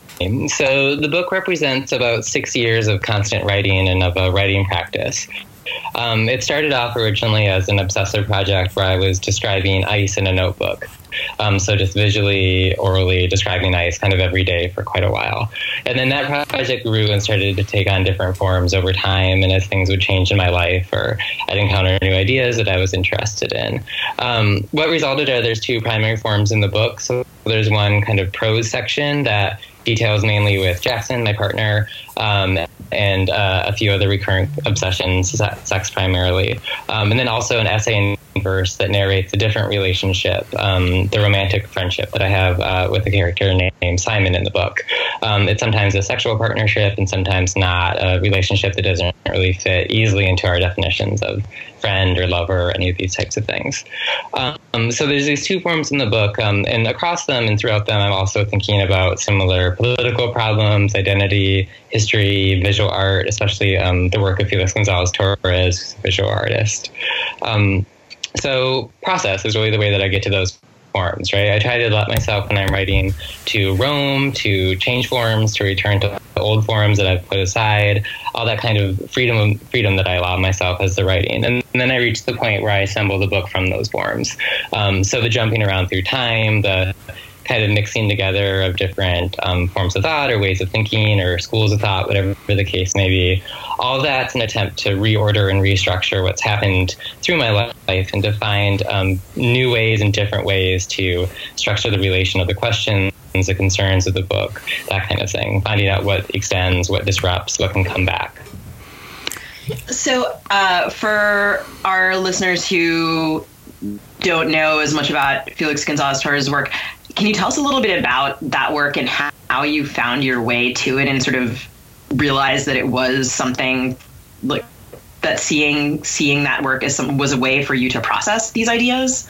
So the book represents about six years of constant writing and of a writing practice. Um, it started off originally as an obsessive project where I was describing ice in a notebook. Um, so just visually, orally describing ice kind of every day for quite a while. And then that project grew and started to take on different forms over time. And as things would change in my life or I'd encounter new ideas that I was interested in. Um, what resulted are there's two primary forms in the book. So there's one kind of prose section that details mainly with Jackson, my partner, um, and uh, a few other recurrent obsessions, sex primarily. Um, and then also an essay in verse that narrates a different relationship, um, the romantic friendship that I have uh, with a character named Simon in the book. Um, it's sometimes a sexual partnership and sometimes not, a relationship that doesn't really fit easily into our definitions of friend or lover or any of these types of things. Um, so there's these two forms in the book, um, and across them and throughout them, I'm also thinking about similar political problems, identity, history, visual art, especially um, the work of Felix Gonzalez Torres, visual artist. Um, so process is really the way that I get to those forms, right? I try to let myself when I'm writing to roam, to change forms, to return to old forms that I've put aside, all that kind of freedom freedom that I allow myself as the writing. And, and then I reach the point where I assemble the book from those forms. Um, so the jumping around through time, the kind of mixing together of different um, forms of thought or ways of thinking or schools of thought, whatever the case may be. All that's an attempt to reorder and restructure what's happened through my life and to find um, new ways and different ways to structure the relation of the questions, the concerns of the book, that kind of thing. Finding out what extends, what disrupts, what can come back. So, uh, for our listeners who don't know as much about Felix Gonzalez Torres' work, can you tell us a little bit about that work and how, you found your way to it and sort of realized that it was something like that seeing seeing that work as some was a way for you to process these ideas?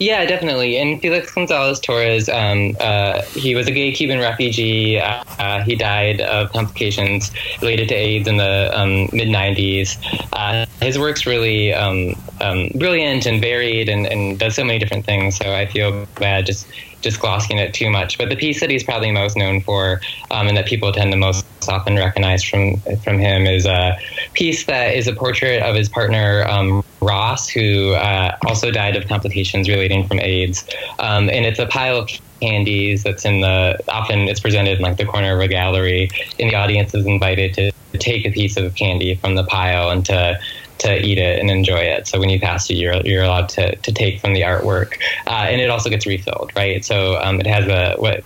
Yeah, definitely. And Felix Gonzalez Torres, um, uh, he was a gay Cuban refugee. Uh, uh, he died of complications related to AIDS in the um, mid 90s. Uh, his work's really um, um, brilliant and varied and, and does so many different things. So I feel bad just just glossing it too much. But the piece that he's probably most known for, um, and that people tend to most often recognize from from him, is a piece that is a portrait of his partner um, Ross, who uh, also died of complications relating from AIDS. Um, and it's a pile of candies that's in the often it's presented in like the corner of a gallery, and the audience is invited to take a piece of candy from the pile and to to eat it and enjoy it. So when you pass it, you're, you're allowed to, to take from the artwork. Uh, and it also gets refilled, right? So um, it has a, what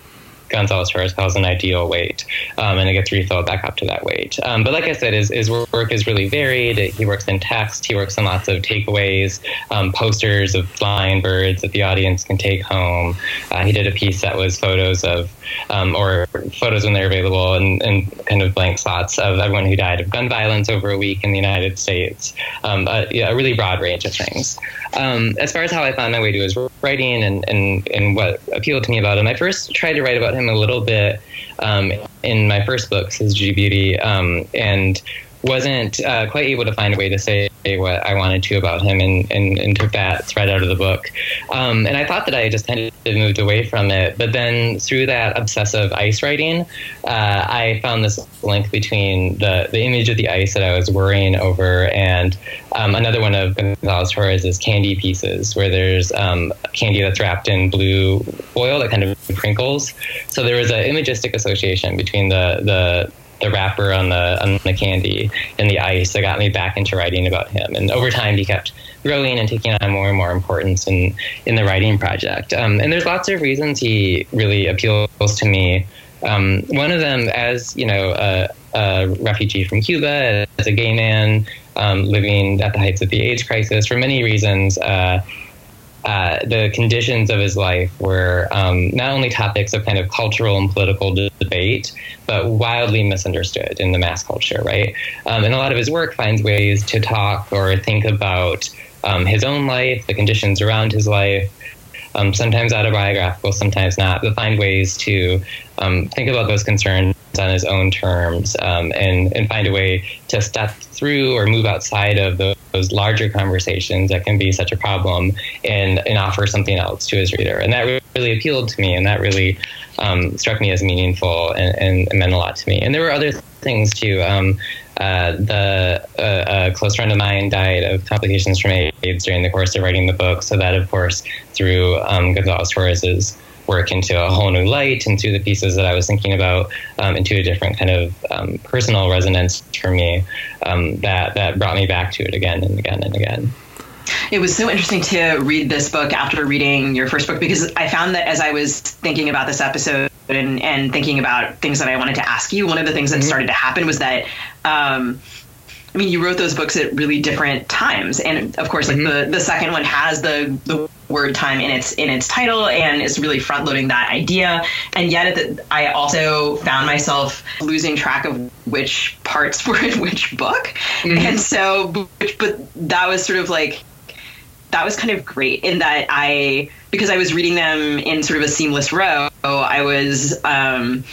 Gonzalez Torres calls an ideal weight, um, and it gets refilled back up to that weight. Um, but like I said, his, his, work is really varied. He works in text, he works in lots of takeaways, um, posters of flying birds that the audience can take home. Uh, he did a piece that was photos of, um, or photos when they're available, and, and, kind of blank slots of everyone who died of gun violence over a week in the United States. Um, a, yeah, a really broad range of things. Um, as far as how I found my way to his writing and, and, and what appealed to me about him, I first tried to write about him a little bit um, in my first book, Syzygy Beauty, um, and wasn't uh, quite able to find a way to say what I wanted to about him and, and, and took that thread out of the book. Um, and I thought that I just kind of moved away from it. But then through that obsessive ice writing, uh, I found this link between the, the image of the ice that I was worrying over and um, another one of Gonzalez Torres' candy pieces, where there's um, candy that's wrapped in blue foil that kind of crinkles. So there was an imagistic association between the, the the wrapper on the on the candy and the ice that got me back into writing about him. And over time, he kept growing and taking on more and more importance in in the writing project. Um, and there's lots of reasons he really appeals to me. Um, one of them, as you know, a, a, refugee from Cuba, as a gay man um, living at the heights of the AIDS crisis, for many reasons. Uh, uh, the conditions of his life were um, not only topics of kind of cultural and political debate, but wildly misunderstood in the mass culture, right? Um, and a lot of his work finds ways to talk or think about um, his own life, the conditions around his life, um, sometimes autobiographical, sometimes not, but find ways to um, think about those concerns on his own terms um, and, and find a way to step through or move outside of those, those larger conversations that can be such a problem and, and offer something else to his reader. And that really appealed to me and that really um, struck me as meaningful and, and, meant a lot to me. And there were other things too. Um, uh, the uh, a close friend of mine died of complications from AIDS during the course of writing the book, so that of course through um, Gonzalez Torres's work into a whole new light and through the pieces that I was thinking about um, into a different kind of um, personal resonance for me um, that that brought me back to it again and again and again. It was so interesting to read this book after reading your first book because I found that as I was thinking about this episode and, and thinking about things that I wanted to ask you, one of the things that mm-hmm. started to happen was that um, I mean, you wrote those books at really different times, and of course, like mm-hmm. the the second one has the the word time in its in its title and is really front loading that idea. And yet, the, I also found myself losing track of which parts were in which book, mm-hmm. and so, but, but that was sort of like that was kind of great in that I because I was reading them in sort of a seamless row. I was. Um,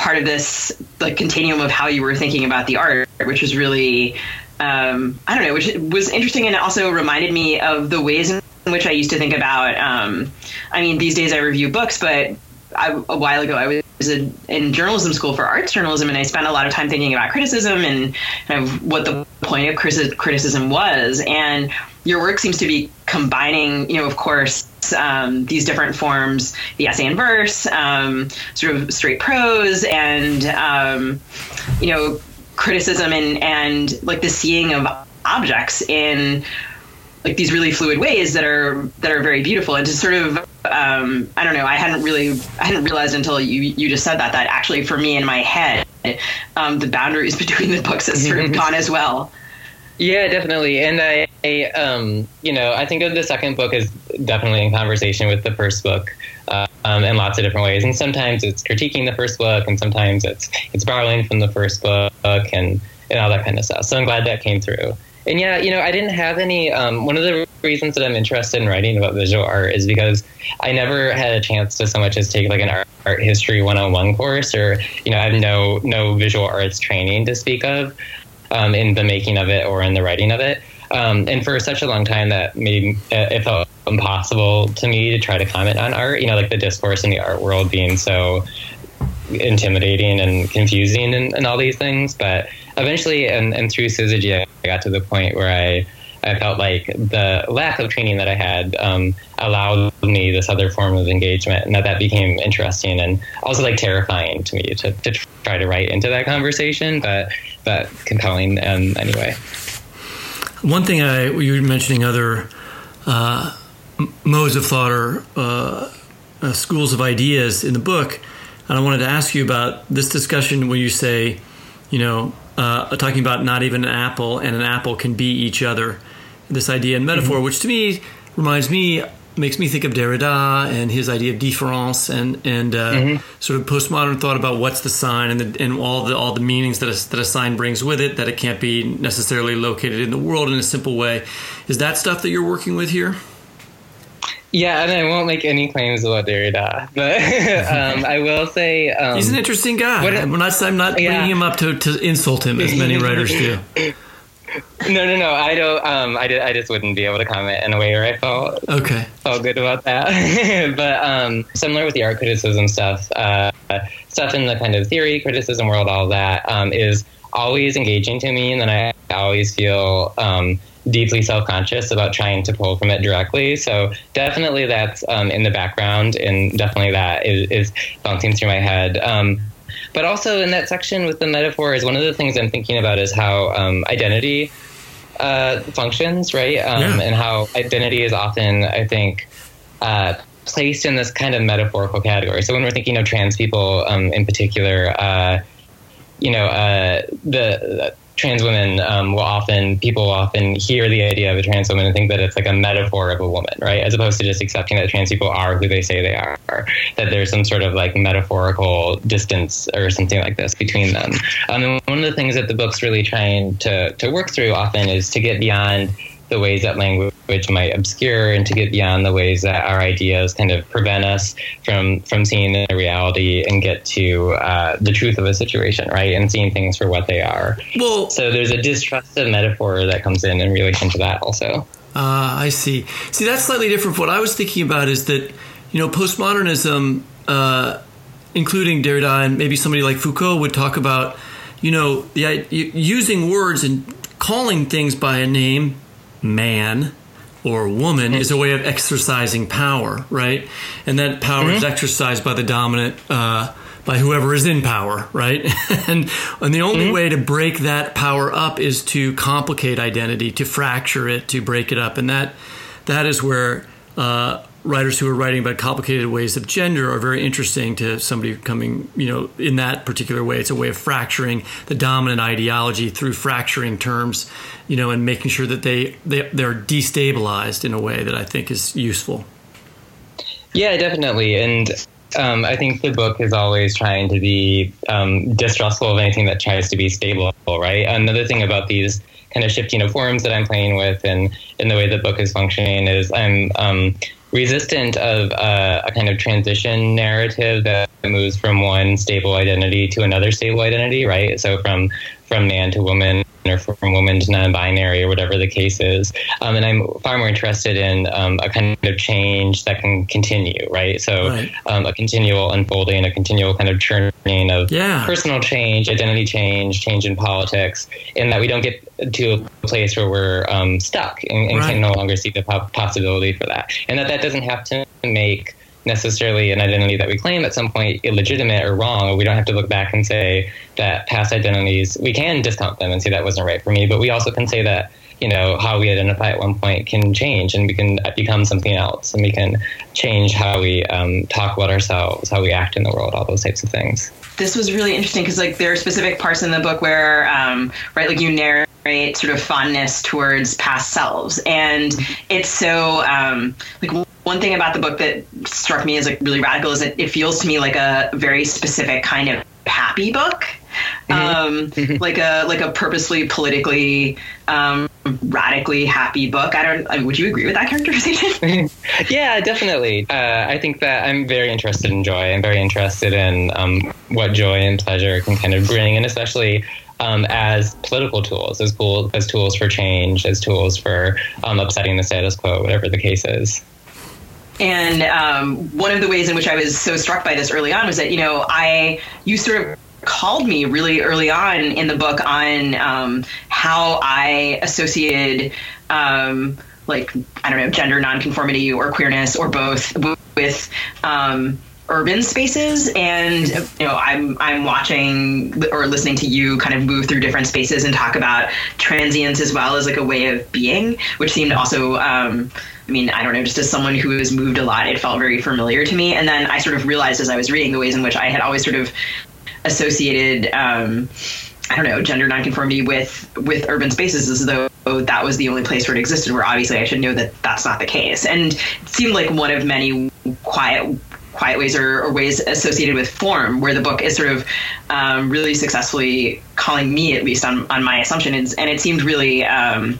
part of this like continuum of how you were thinking about the art, which was really um, I don't know, which was interesting and also reminded me of the ways in which I used to think about. Um, I mean, these days I review books, but I, a while ago I was a, in journalism school for arts journalism, and I spent a lot of time thinking about criticism and kind of what the point of criticism was. And your work seems to be combining, you know, of course, um, these different forms, the essay and verse, um, sort of straight prose, and um, you know, criticism and and like the seeing of objects in like these really fluid ways that are that are very beautiful and to sort of um, I don't know I hadn't really I hadn't realized until you you just said that that actually for me in my head um, the boundaries between the books has sort of gone as well. Yeah, definitely. And I, I um, you know, I think the second book as definitely in conversation with the first book uh, um, in lots of different ways. And sometimes it's critiquing the first book, and sometimes it's it's borrowing from the first book, and and all that kind of stuff. So I'm glad that came through. And yeah, you know, I didn't have any. Um, one of the reasons that I'm interested in writing about visual art is because I never had a chance to so much as take like an art, art history 101 course, or you know, I have no no visual arts training to speak of um, in the making of it or in the writing of it. Um, and for such a long time, that made uh, it felt impossible to me to try to comment on art. You know, like the discourse in the art world being so intimidating and confusing and, and all these things. But eventually, and, and through Syzygy, I got to the point where I I felt like the lack of training that I had um, allowed me this other form of engagement, and that that became interesting and also like terrifying to me to, to try to write into that conversation, but but compelling um, anyway. One thing I you were mentioning other uh, modes of thought or uh, uh, schools of ideas in the book, and I wanted to ask you about this discussion when you say, you know, uh, talking about not even an apple and an apple can be each other. This idea and metaphor, mm-hmm. which to me reminds me, makes me think of Derrida and his idea of difference and and uh, mm-hmm. sort of postmodern thought about what's the sign and the, and all the all the meanings that a, that a sign brings with it. That it can't be necessarily located in the world in a simple way. Is that stuff that you're working with here? Yeah, and I won't make any claims about Derrida, but um, I will say um, he's an interesting guy. What, I'm not, I'm not yeah. bringing him up to, to insult him as many writers do. No, no, no. I don't. Um, I, did, I just wouldn't be able to comment in a way where I felt okay, felt good about that. but um, similar with the art criticism stuff, uh, stuff in the kind of theory criticism world, all that um, is always engaging to me, and then I always feel um, deeply self-conscious about trying to pull from it directly. So definitely that's um, in the background, and definitely that is, is bouncing through my head. Um, but also in that section with the metaphors, one of the things I'm thinking about is how um, identity uh, functions, right? Um, yeah. And how identity is often, I think. Uh, placed in this kind of metaphorical category. So when we're thinking of trans people um, in particular, uh, you know, uh, the trans women um, will often people often hear the idea of a trans woman and think that it's like a metaphor of a woman, right? As opposed to just accepting that trans people are who they say they are, that there's some sort of like metaphorical distance or something like this between them. Um, and one of the things that the book's really trying to to work through often is to get beyond the ways that language might obscure and to get beyond the ways that our ideas kind of prevent us from from seeing the reality and get to uh, the truth of a situation, right? And seeing things for what they are. Well, so there's a distrust of metaphor that comes in in relation to that also. Uh, I see. See, that's slightly different. What I was thinking about is that, you know, postmodernism, uh, including Derrida and maybe somebody like Foucault, would talk about, you know, the, using words and calling things by a name man or woman is a way of exercising power, right? And that power mm-hmm. is exercised by the dominant, uh, by whoever is in power, right? and and the only mm-hmm. way to break that power up is to complicate identity, to fracture it, to break it up, and that that is where uh, writers who are writing about complicated ways of gender are very interesting to somebody coming, you know, in that particular way. It's a way of fracturing the dominant ideology through fracturing terms, you know, and making sure that they, they they're destabilized in a way that I think is useful. Yeah, definitely, and um, I think the book is always trying to be um, distrustful of anything that tries to be stable, right? Another thing about these kind of shifting of forms that I'm playing with and in the way the book is functioning is I'm um, resistant of uh, a kind of transition narrative that moves from one stable identity to another stable identity, right? So from from man to woman or from woman to non-binary or whatever the case is. Um, and I'm far more interested in um, a kind of change that can continue, right? So right. Um, a continual unfolding, a continual kind of churning of yeah. personal change, identity change, change in politics, and that we don't get to a place where we're um, stuck and, and right. can no longer see the possibility for that. And that that doesn't have to make necessarily an identity that we claim at some point illegitimate or wrong. We don't have to look back and say that past identities, we can discount them and say that wasn't right for me, but we also can say that, you know, how we identify at one point can change and we can become something else and we can change how we um, talk about ourselves, how we act in the world, all those types of things. This was really interesting because, like, there are specific parts in the book where, um, right, like you narrate sort of fondness towards past selves and it's so um, like one thing about the book that struck me as like really radical is that it feels to me like a very specific kind of happy book um, like a like a purposely politically um, radically happy book. I don't. I mean, would you agree with that characterization? yeah, definitely. Uh, I think that I'm very interested in joy. I'm very interested in um, what joy and pleasure can kind of bring, and especially um, as political tools, as cool as tools for change, as tools for um, upsetting the status quo, whatever the case is. And um, one of the ways in which I was so struck by this early on was that you know I you sort of called me really early on in the book on um, how I associated um, like I don't know gender nonconformity or queerness or both with um, urban spaces and you know I'm I'm watching or listening to you kind of move through different spaces and talk about transience as well as like a way of being which seemed also um, I mean I don't know just as someone who has moved a lot it felt very familiar to me. And then I sort of realized as I was reading the ways in which I had always sort of associated um, I don't know gender nonconformity with with urban spaces as though that was the only place where it existed where obviously I should know that that's not the case. And it seemed like one of many quiet quiet ways or, or, ways associated with form where the book is sort of um, really successfully calling me at least on, on my assumptions and it seemed really um,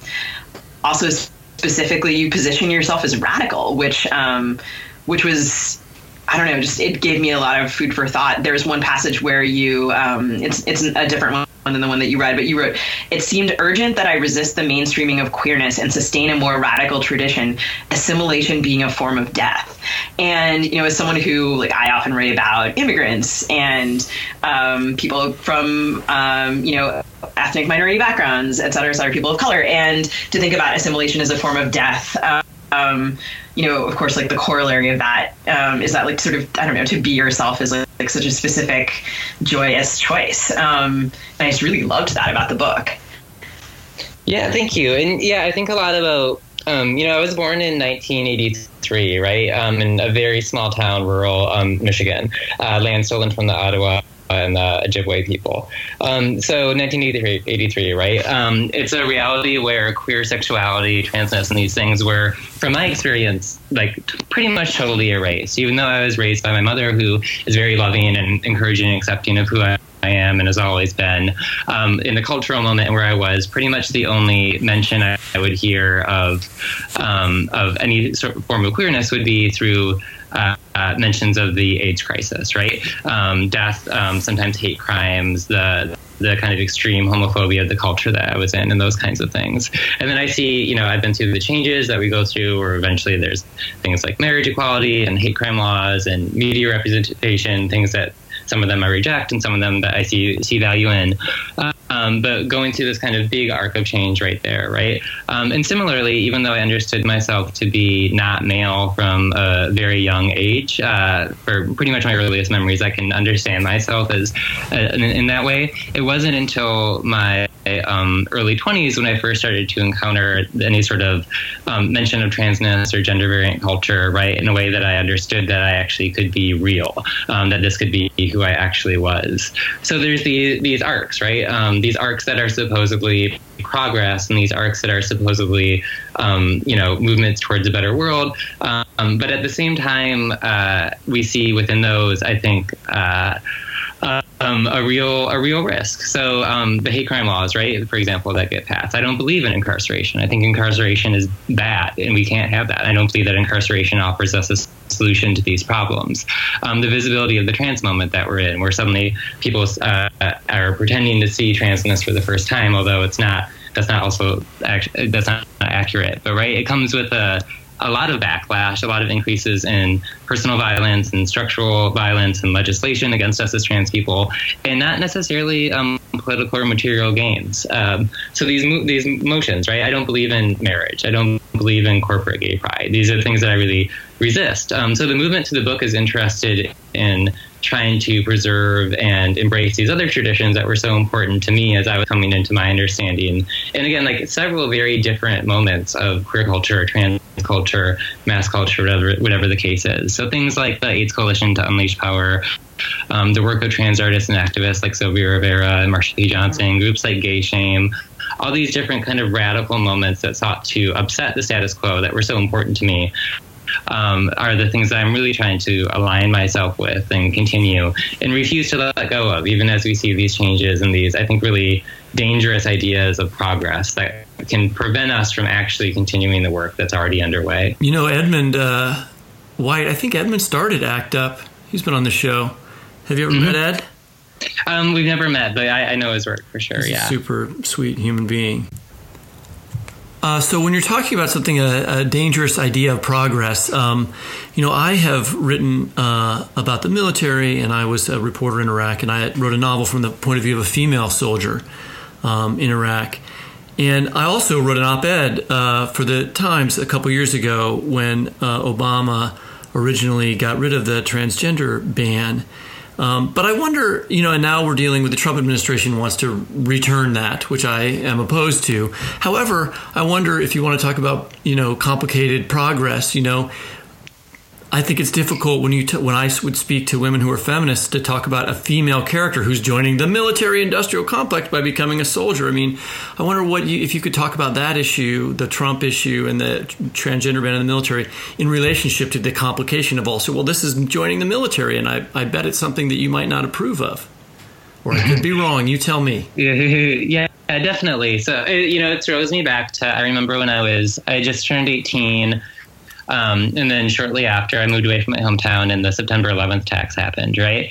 also specifically you position yourself as radical which um, which was I don't know, just it gave me a lot of food for thought. There's one passage where you, um, it's it's a different one than the one that you read, but you wrote, it seemed urgent that I resist the mainstreaming of queerness and sustain a more radical tradition, assimilation being a form of death. And, you know, as someone who, like, I often write about immigrants and um, people from, um, you know, ethnic minority backgrounds, et cetera, et cetera, people of color, and to think about assimilation as a form of death. Um, you know, of course, like the corollary of that um, is that like sort of I don't know to be yourself is like, like such a specific joyous choice. Um, and I just really loved that about the book. Yeah, thank you. And yeah, I think a lot about um, you know I was born in 1983, right, um, in a very small town, rural um, Michigan, uh, land stolen from the Ottawa and the Ojibwe people. Um, so 1983, right? Um, it's a reality where queer sexuality, transness, and these things were, from my experience, like pretty much totally erased. Even though I was raised by my mother, who is very loving and encouraging and accepting of who I I am and has always been. Um, in the cultural moment where I was, pretty much the only mention I, I would hear of um, of any sort of form of queerness would be through uh, uh, mentions of the AIDS crisis, right? Um, death, um, sometimes hate crimes, the the kind of extreme homophobia of the culture that I was in, and those kinds of things. And then I see, you know, I've been through the changes that we go through, where eventually there's things like marriage equality and hate crime laws and media representation, things that some of them I reject, and some of them that I see see value in. Uh, um, but going through this kind of big arc of change right there, right? Um, and similarly, even though I understood myself to be not male from a very young age, uh, for pretty much my earliest memories, I can understand myself as uh, in, in, that way. It wasn't until my um, early 20s when I first started to encounter any sort of um, mention of transness or gender variant culture, right, in a way that I understood that I actually could be real, um, that this could be who I actually was. So there's the, these arcs, right? These arcs that are supposedly progress and these arcs that are supposedly, um, you know, movements towards a better world. Um, but at the same time, uh, we see within those, I think, uh, um, a real a real risk. So um, the hate crime laws, right, for example, that get passed. I don't believe in incarceration. I think incarceration is bad, and we can't have that. I don't believe that incarceration offers us a solution to these problems. Um, the visibility of the trans moment that we're in, where suddenly people uh, are pretending to see transness for the first time, although it's not. That's not also that's not accurate. But right, it comes with a a lot of backlash, a lot of increases in personal violence and structural violence and legislation against us as trans people, and not necessarily um, political or material gains. Um, so these these motions, right? I don't believe in marriage. I don't believe in corporate gay pride. These are things that I really resist. Um, so the movement to the book is interested in trying to preserve and embrace these other traditions that were so important to me as I was coming into my understanding. And again, like several very different moments of queer culture, trans culture, mass culture, whatever, whatever the case is. So things like the AIDS Coalition to Unleash Power, um, the work of trans artists and activists like Sylvia Rivera and Marsha P. Johnson, groups like Gay Shame, all these different kind of radical moments that sought to upset the status quo that were so important to me um, are the things that I'm really trying to align myself with and continue and refuse to let go of, even as we see these changes and these, I think, really dangerous ideas of progress that can prevent us from actually continuing the work that's already underway. You know, Edmund uh, White, I think Edmund started ACT UP. He's been on the show. Have you ever mm-hmm. met Ed? Um, we've never met, but I, I know his work for sure. He's yeah, super sweet human being. Uh, so when you're talking about something, a, a dangerous idea of progress, um, you know, I have written uh, about the military, and I was a reporter in Iraq, and I wrote a novel from the point of view of a female soldier um, in Iraq. And I also wrote an op-ed uh, for the Times a couple years ago when uh, Obama originally got rid of the transgender ban. Um, but I wonder, you know, and now we're dealing with the Trump administration wants to return that, which I am opposed to. However, I wonder if you want to talk about, you know, complicated progress, you know, I think it's difficult when you t- when I would speak to women who are feminists to talk about a female character who's joining the military-industrial complex by becoming a soldier. I mean, I wonder what you, if you could talk about that issue, the Trump issue, and the transgender ban in the military in relationship to the complication of also. Well, this is joining the military, and I, I bet it's something that you might not approve of, or I could be wrong. You tell me. Yeah. Yeah, definitely. So, you know, it throws me back to I remember when I was, I just turned 18 um, and then shortly after, I moved away from my hometown, and the September 11th attacks happened, right?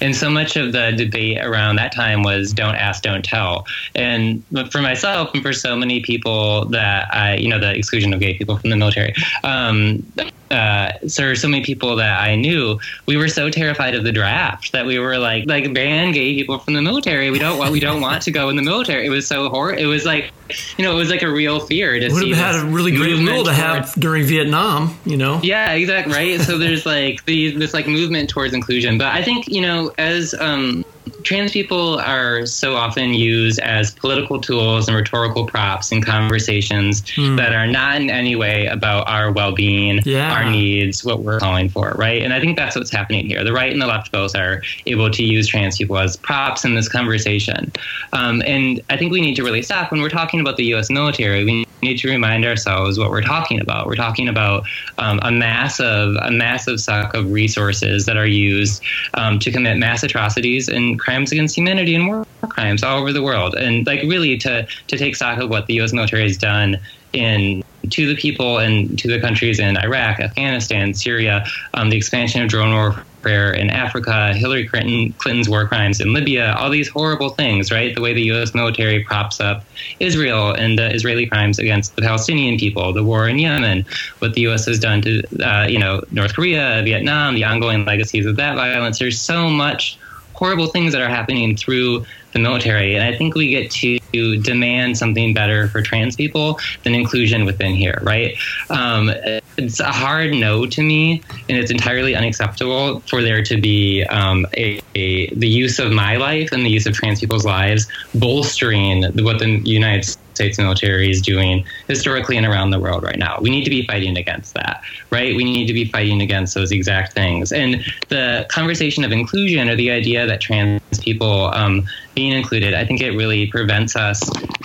And so much of the debate around that time was don't ask, don't tell. And for myself and for so many people that I, you know, the exclusion of gay people from the military, um, uh, so so many people that I knew, we were so terrified of the draft that we were like, like ban gay people from the military. We don't want, we don't want to go in the military. It was so horrible. It was like, you know, it was like a real fear. To would have had a really great role to have during Vietnam. You know. Yeah, exactly. Right. so there's like the, this like movement towards inclusion, but I think you know as um, trans people are so often used as political tools and rhetorical props in conversations mm. that are not in any way about our well-being, yeah. our needs, what we're calling for, right? And I think that's what's happening here. The right and the left both are able to use trans people as props in this conversation, um, and I think we need to really stop when we're talking about the U.S. military. We need to remind ourselves what we're talking about. We're talking about um, a massive, a massive suck of resources that are used um, to commit mass atrocities and crimes against humanity and war crimes all over the world. And like really to to take stock of what the U.S. military has done in to the people and to the countries in Iraq, Afghanistan, Syria, um, the expansion of drone warfare in Africa, Hillary Clinton, Clinton's war crimes in Libya, all these horrible things, right? The way the U.S. military props up Israel and the Israeli crimes against the Palestinian people, the war in Yemen, what the U.S. has done to, uh, you know, North Korea, Vietnam, the ongoing legacies of that violence. There's so much horrible things that are happening through the military. And I think we get to demand something better for trans people than inclusion within here, right? Um, it's a hard no to me, and it's entirely unacceptable for there to be um, a, a, the use of my life and the use of trans people's lives bolstering what the United States military is doing historically and around the world right now. We need to be fighting against that, right? We need to be fighting against those exact things. And the conversation of inclusion or the idea that trans people um, being included, I think it really prevents us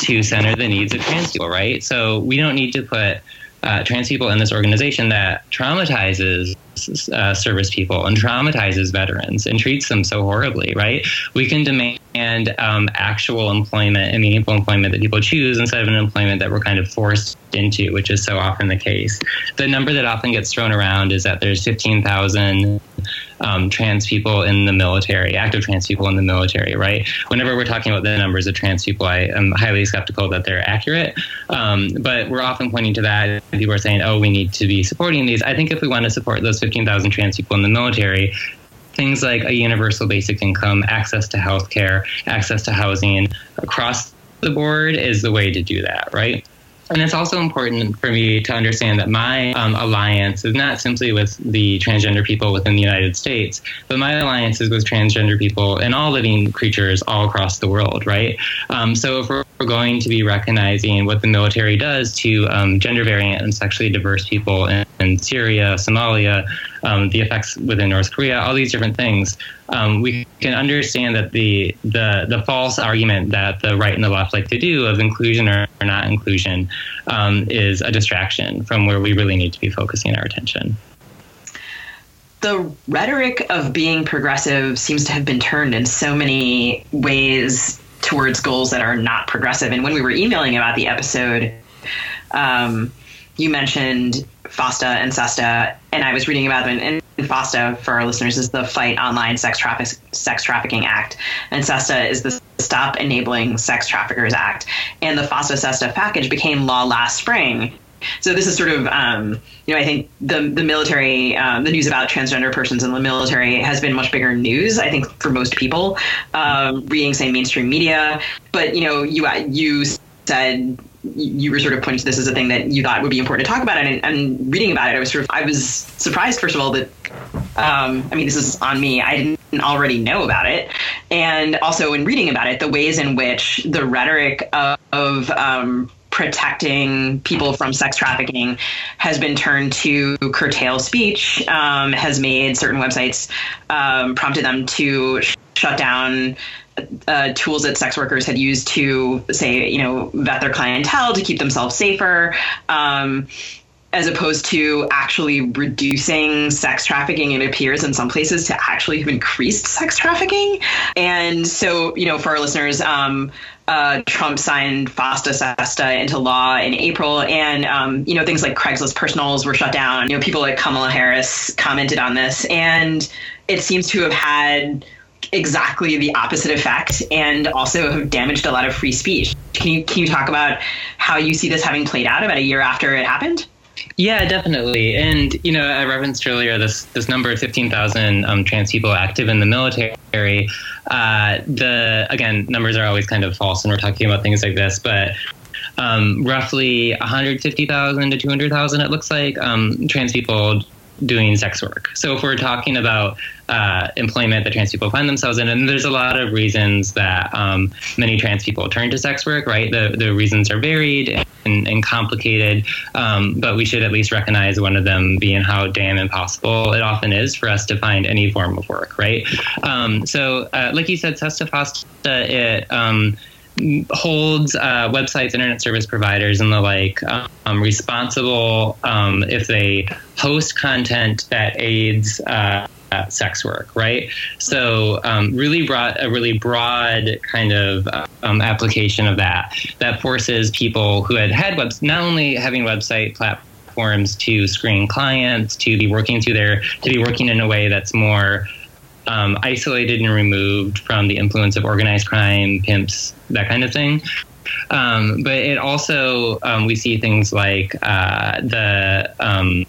to center the needs of trans people, right? So we don't need to put uh, trans people in this organization that traumatizes uh, service people and traumatizes veterans and treats them so horribly, right? We can demand um, actual employment and meaningful employment that people choose instead of an employment that we're kind of forced into, which is so often the case. The number that often gets thrown around is that there's 15,000 um, trans people in the military, active trans people in the military, right? Whenever we're talking about the numbers of trans people, I am highly skeptical that they're accurate. Um, but we're often pointing to that. People are saying, oh, we need to be supporting these. I think if we want to support those 15,000 trans people in the military, things like a universal basic income, access to health care, access to housing across the board is the way to do that, right? And it's also important for me to understand that my um, alliance is not simply with the transgender people within the United States, but my alliance is with transgender people and all living creatures all across the world, right? Um, so if we're going to be recognizing what the military does to um, gender variant and sexually diverse people in, in Syria, Somalia, um, the effects within North Korea, all these different things, um, we can understand that the, the the false argument that the right and the left like to do of inclusion or, or not inclusion um, is a distraction from where we really need to be focusing our attention the rhetoric of being progressive seems to have been turned in so many ways towards goals that are not progressive. And when we were emailing about the episode, um, you mentioned FOSTA and SESTA, and I was reading about them. And FOSTA, for our listeners, is the Fight Online Sex, Traffic- Sex Trafficking Act, and SESTA is the Stop Enabling Sex Traffickers Act. And the FOSTA SESTA package became law last spring. So this is sort of, um, you know, I think the the military, um, the news about transgender persons in the military has been much bigger news. I think for most people, um, reading say mainstream media. But you know, you you said you were sort of pointing to this as a thing that you thought would be important to talk about, and, and reading about it, I was sort of I was surprised first of all that um, I mean this is on me. I didn't already know about it, and also in reading about it, the ways in which the rhetoric of, of um, protecting people from sex trafficking has been turned to curtail speech, um, has made certain websites um, prompted them to sh- shut down uh, tools that sex workers had used to say, you know, vet their clientele to keep themselves safer. Um, as opposed to actually reducing sex trafficking, it appears in some places to actually have increased sex trafficking. And so, you know, for our listeners, um, uh, Trump signed FOSTA SESTA into law in April, and um, you know things like Craigslist personals were shut down. You know, people like Kamala Harris commented on this, and it seems to have had exactly the opposite effect and also have damaged a lot of free speech. Can you can you talk about how you see this having played out about a year after it happened? Yeah, definitely. And you know, I referenced earlier this this number of fifteen thousand um, trans people active in the military. Uh, the again, numbers are always kind of false, and we're talking about things like this, but. Um, roughly 150,000 to 200,000, it looks like, um, trans people doing sex work. So if we're talking about uh, employment that trans people find themselves in, and there's a lot of reasons that um, many trans people turn to sex work, right? The, the reasons are varied and, and complicated, um, but we should at least recognize one of them being how damn impossible it often is for us to find any form of work, right? Um, so, uh, like you said, SESTA it um, holds uh, websites, internet service providers, and the like um, responsible um, if they host content that aids uh, sex work, right? So, um, really brought a really broad kind of um, application of that that forces people who had had webs not only having website platforms to screen clients, to be working through their to be working in a way that's more um, isolated and removed from the influence of organized crime, pimps, that kind of thing. Um, but it also, um, we see things like uh, the um,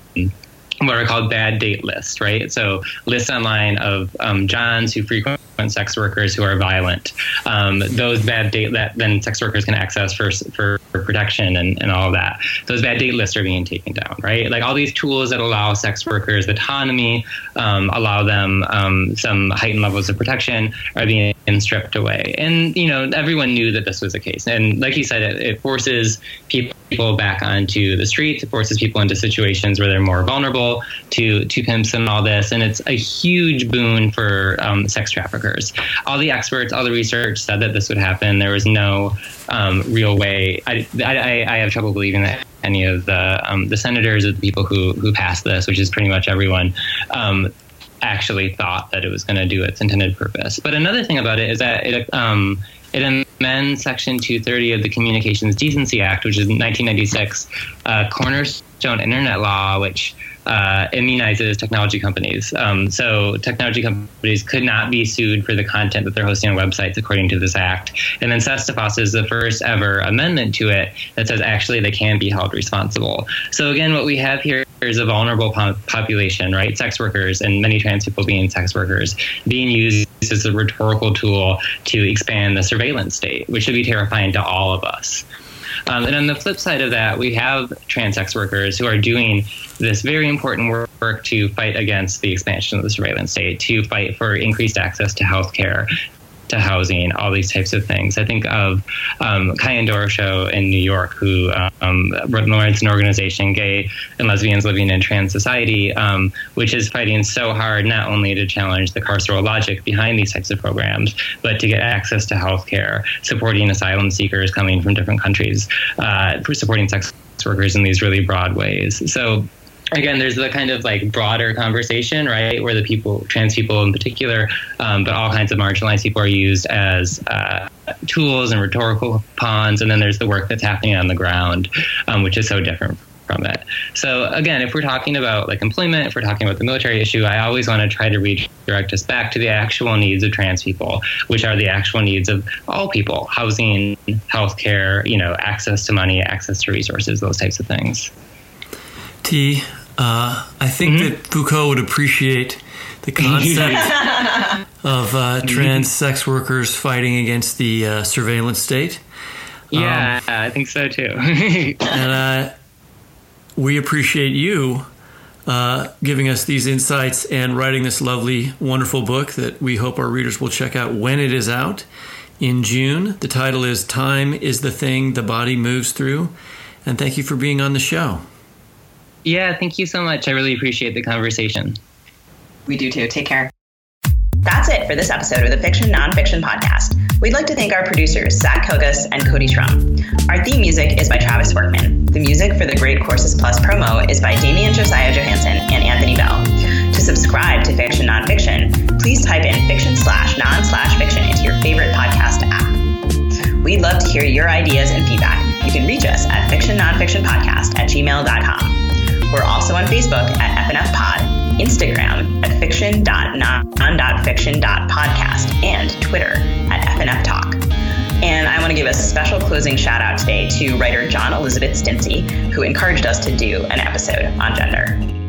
what are called bad date lists, right? So lists online of um, Johns who frequent sex workers who are violent. Um, those bad date that then sex workers can access for, for, protection and, and all that. Those bad date lists are being taken down, right? Like all these tools that allow sex workers autonomy, um, allow them um, some heightened levels of protection are being stripped away. And, you know, everyone knew that this was the case. And like you said, it, it forces people back onto the streets. It forces people into situations where they're more vulnerable to, to pimps and all this. And it's a huge boon for um, sex traffickers. All the experts, all the research said that this would happen. There was no um, real way. I, I, I, have trouble believing that any of the um, the senators or the people who who passed this, which is pretty much everyone, um, actually thought that it was going to do its intended purpose. But another thing about it is that it um, it amends Section 230 of the Communications Decency Act, which is 1996 uh, cornerstone internet law, which uh, immunizes technology companies. Um, so technology companies could not be sued for the content that they're hosting on websites according to this act. And then SESTA is the first ever amendment to it that says actually they can be held responsible. So again, what we have here is a vulnerable po- population, right? Sex workers and many trans people being sex workers being used as a rhetorical tool to expand the surveillance state, which should be terrifying to all of us. Um, and on the flip side of that, we have trans sex workers who are doing this very important work to fight against the expansion of the surveillance state, to fight for increased access to health care, to housing, all these types of things. I think of um, Kayan Show in New York, who um, runs an organization, Gay and Lesbians Living in Trans Society, um, which is fighting so hard not only to challenge the carceral logic behind these types of programs, but to get access to health care, supporting asylum seekers coming from different countries, uh, supporting sex workers in these really broad ways. So again, there's the kind of like broader conversation, right, where the people, trans people in particular, um, but all kinds of marginalized people are used as uh, tools and rhetorical pawns. And then there's the work that's happening on the ground, um, which is so different from it. So again, if we're talking about like employment, if we're talking about the military issue, I always want to try to redirect us back to the actual needs of trans people, which are the actual needs of all people: housing, healthcare, you know, access to money, access to resources, those types of things. T, uh, I think mm-hmm. that Foucault would appreciate the concept of uh, trans sex workers fighting against the uh, surveillance state. Yeah, um, I think so too. and uh, we appreciate you uh, giving us these insights and writing this lovely, wonderful book that we hope our readers will check out when it is out in June. The title is Time is the Thing the Body Moves Through. And thank you for being on the show. Yeah, thank you so much. I really appreciate the conversation. We do too. Take care. That's it for this episode of the Fiction Nonfiction Podcast. We'd like to thank our producers, Zach Kogas and Cody Schrum. Our theme music is by Travis Workman. The music for the Great Courses Plus promo is by Damian Josiah Johansson and Anthony Bell. To subscribe to Fiction Nonfiction, please type in fiction slash non slash fiction into your favorite podcast app. We'd love to hear your ideas and feedback. You can reach us at fictionnonfictionpodcast at gmail.com. We're also on Facebook at FNF Pod, Instagram at fiction.non.fiction.podcast, and Twitter at FNF Talk. And I want to give a special closing shout out today to writer John Elizabeth Stintzi, who encouraged us to do an episode on gender.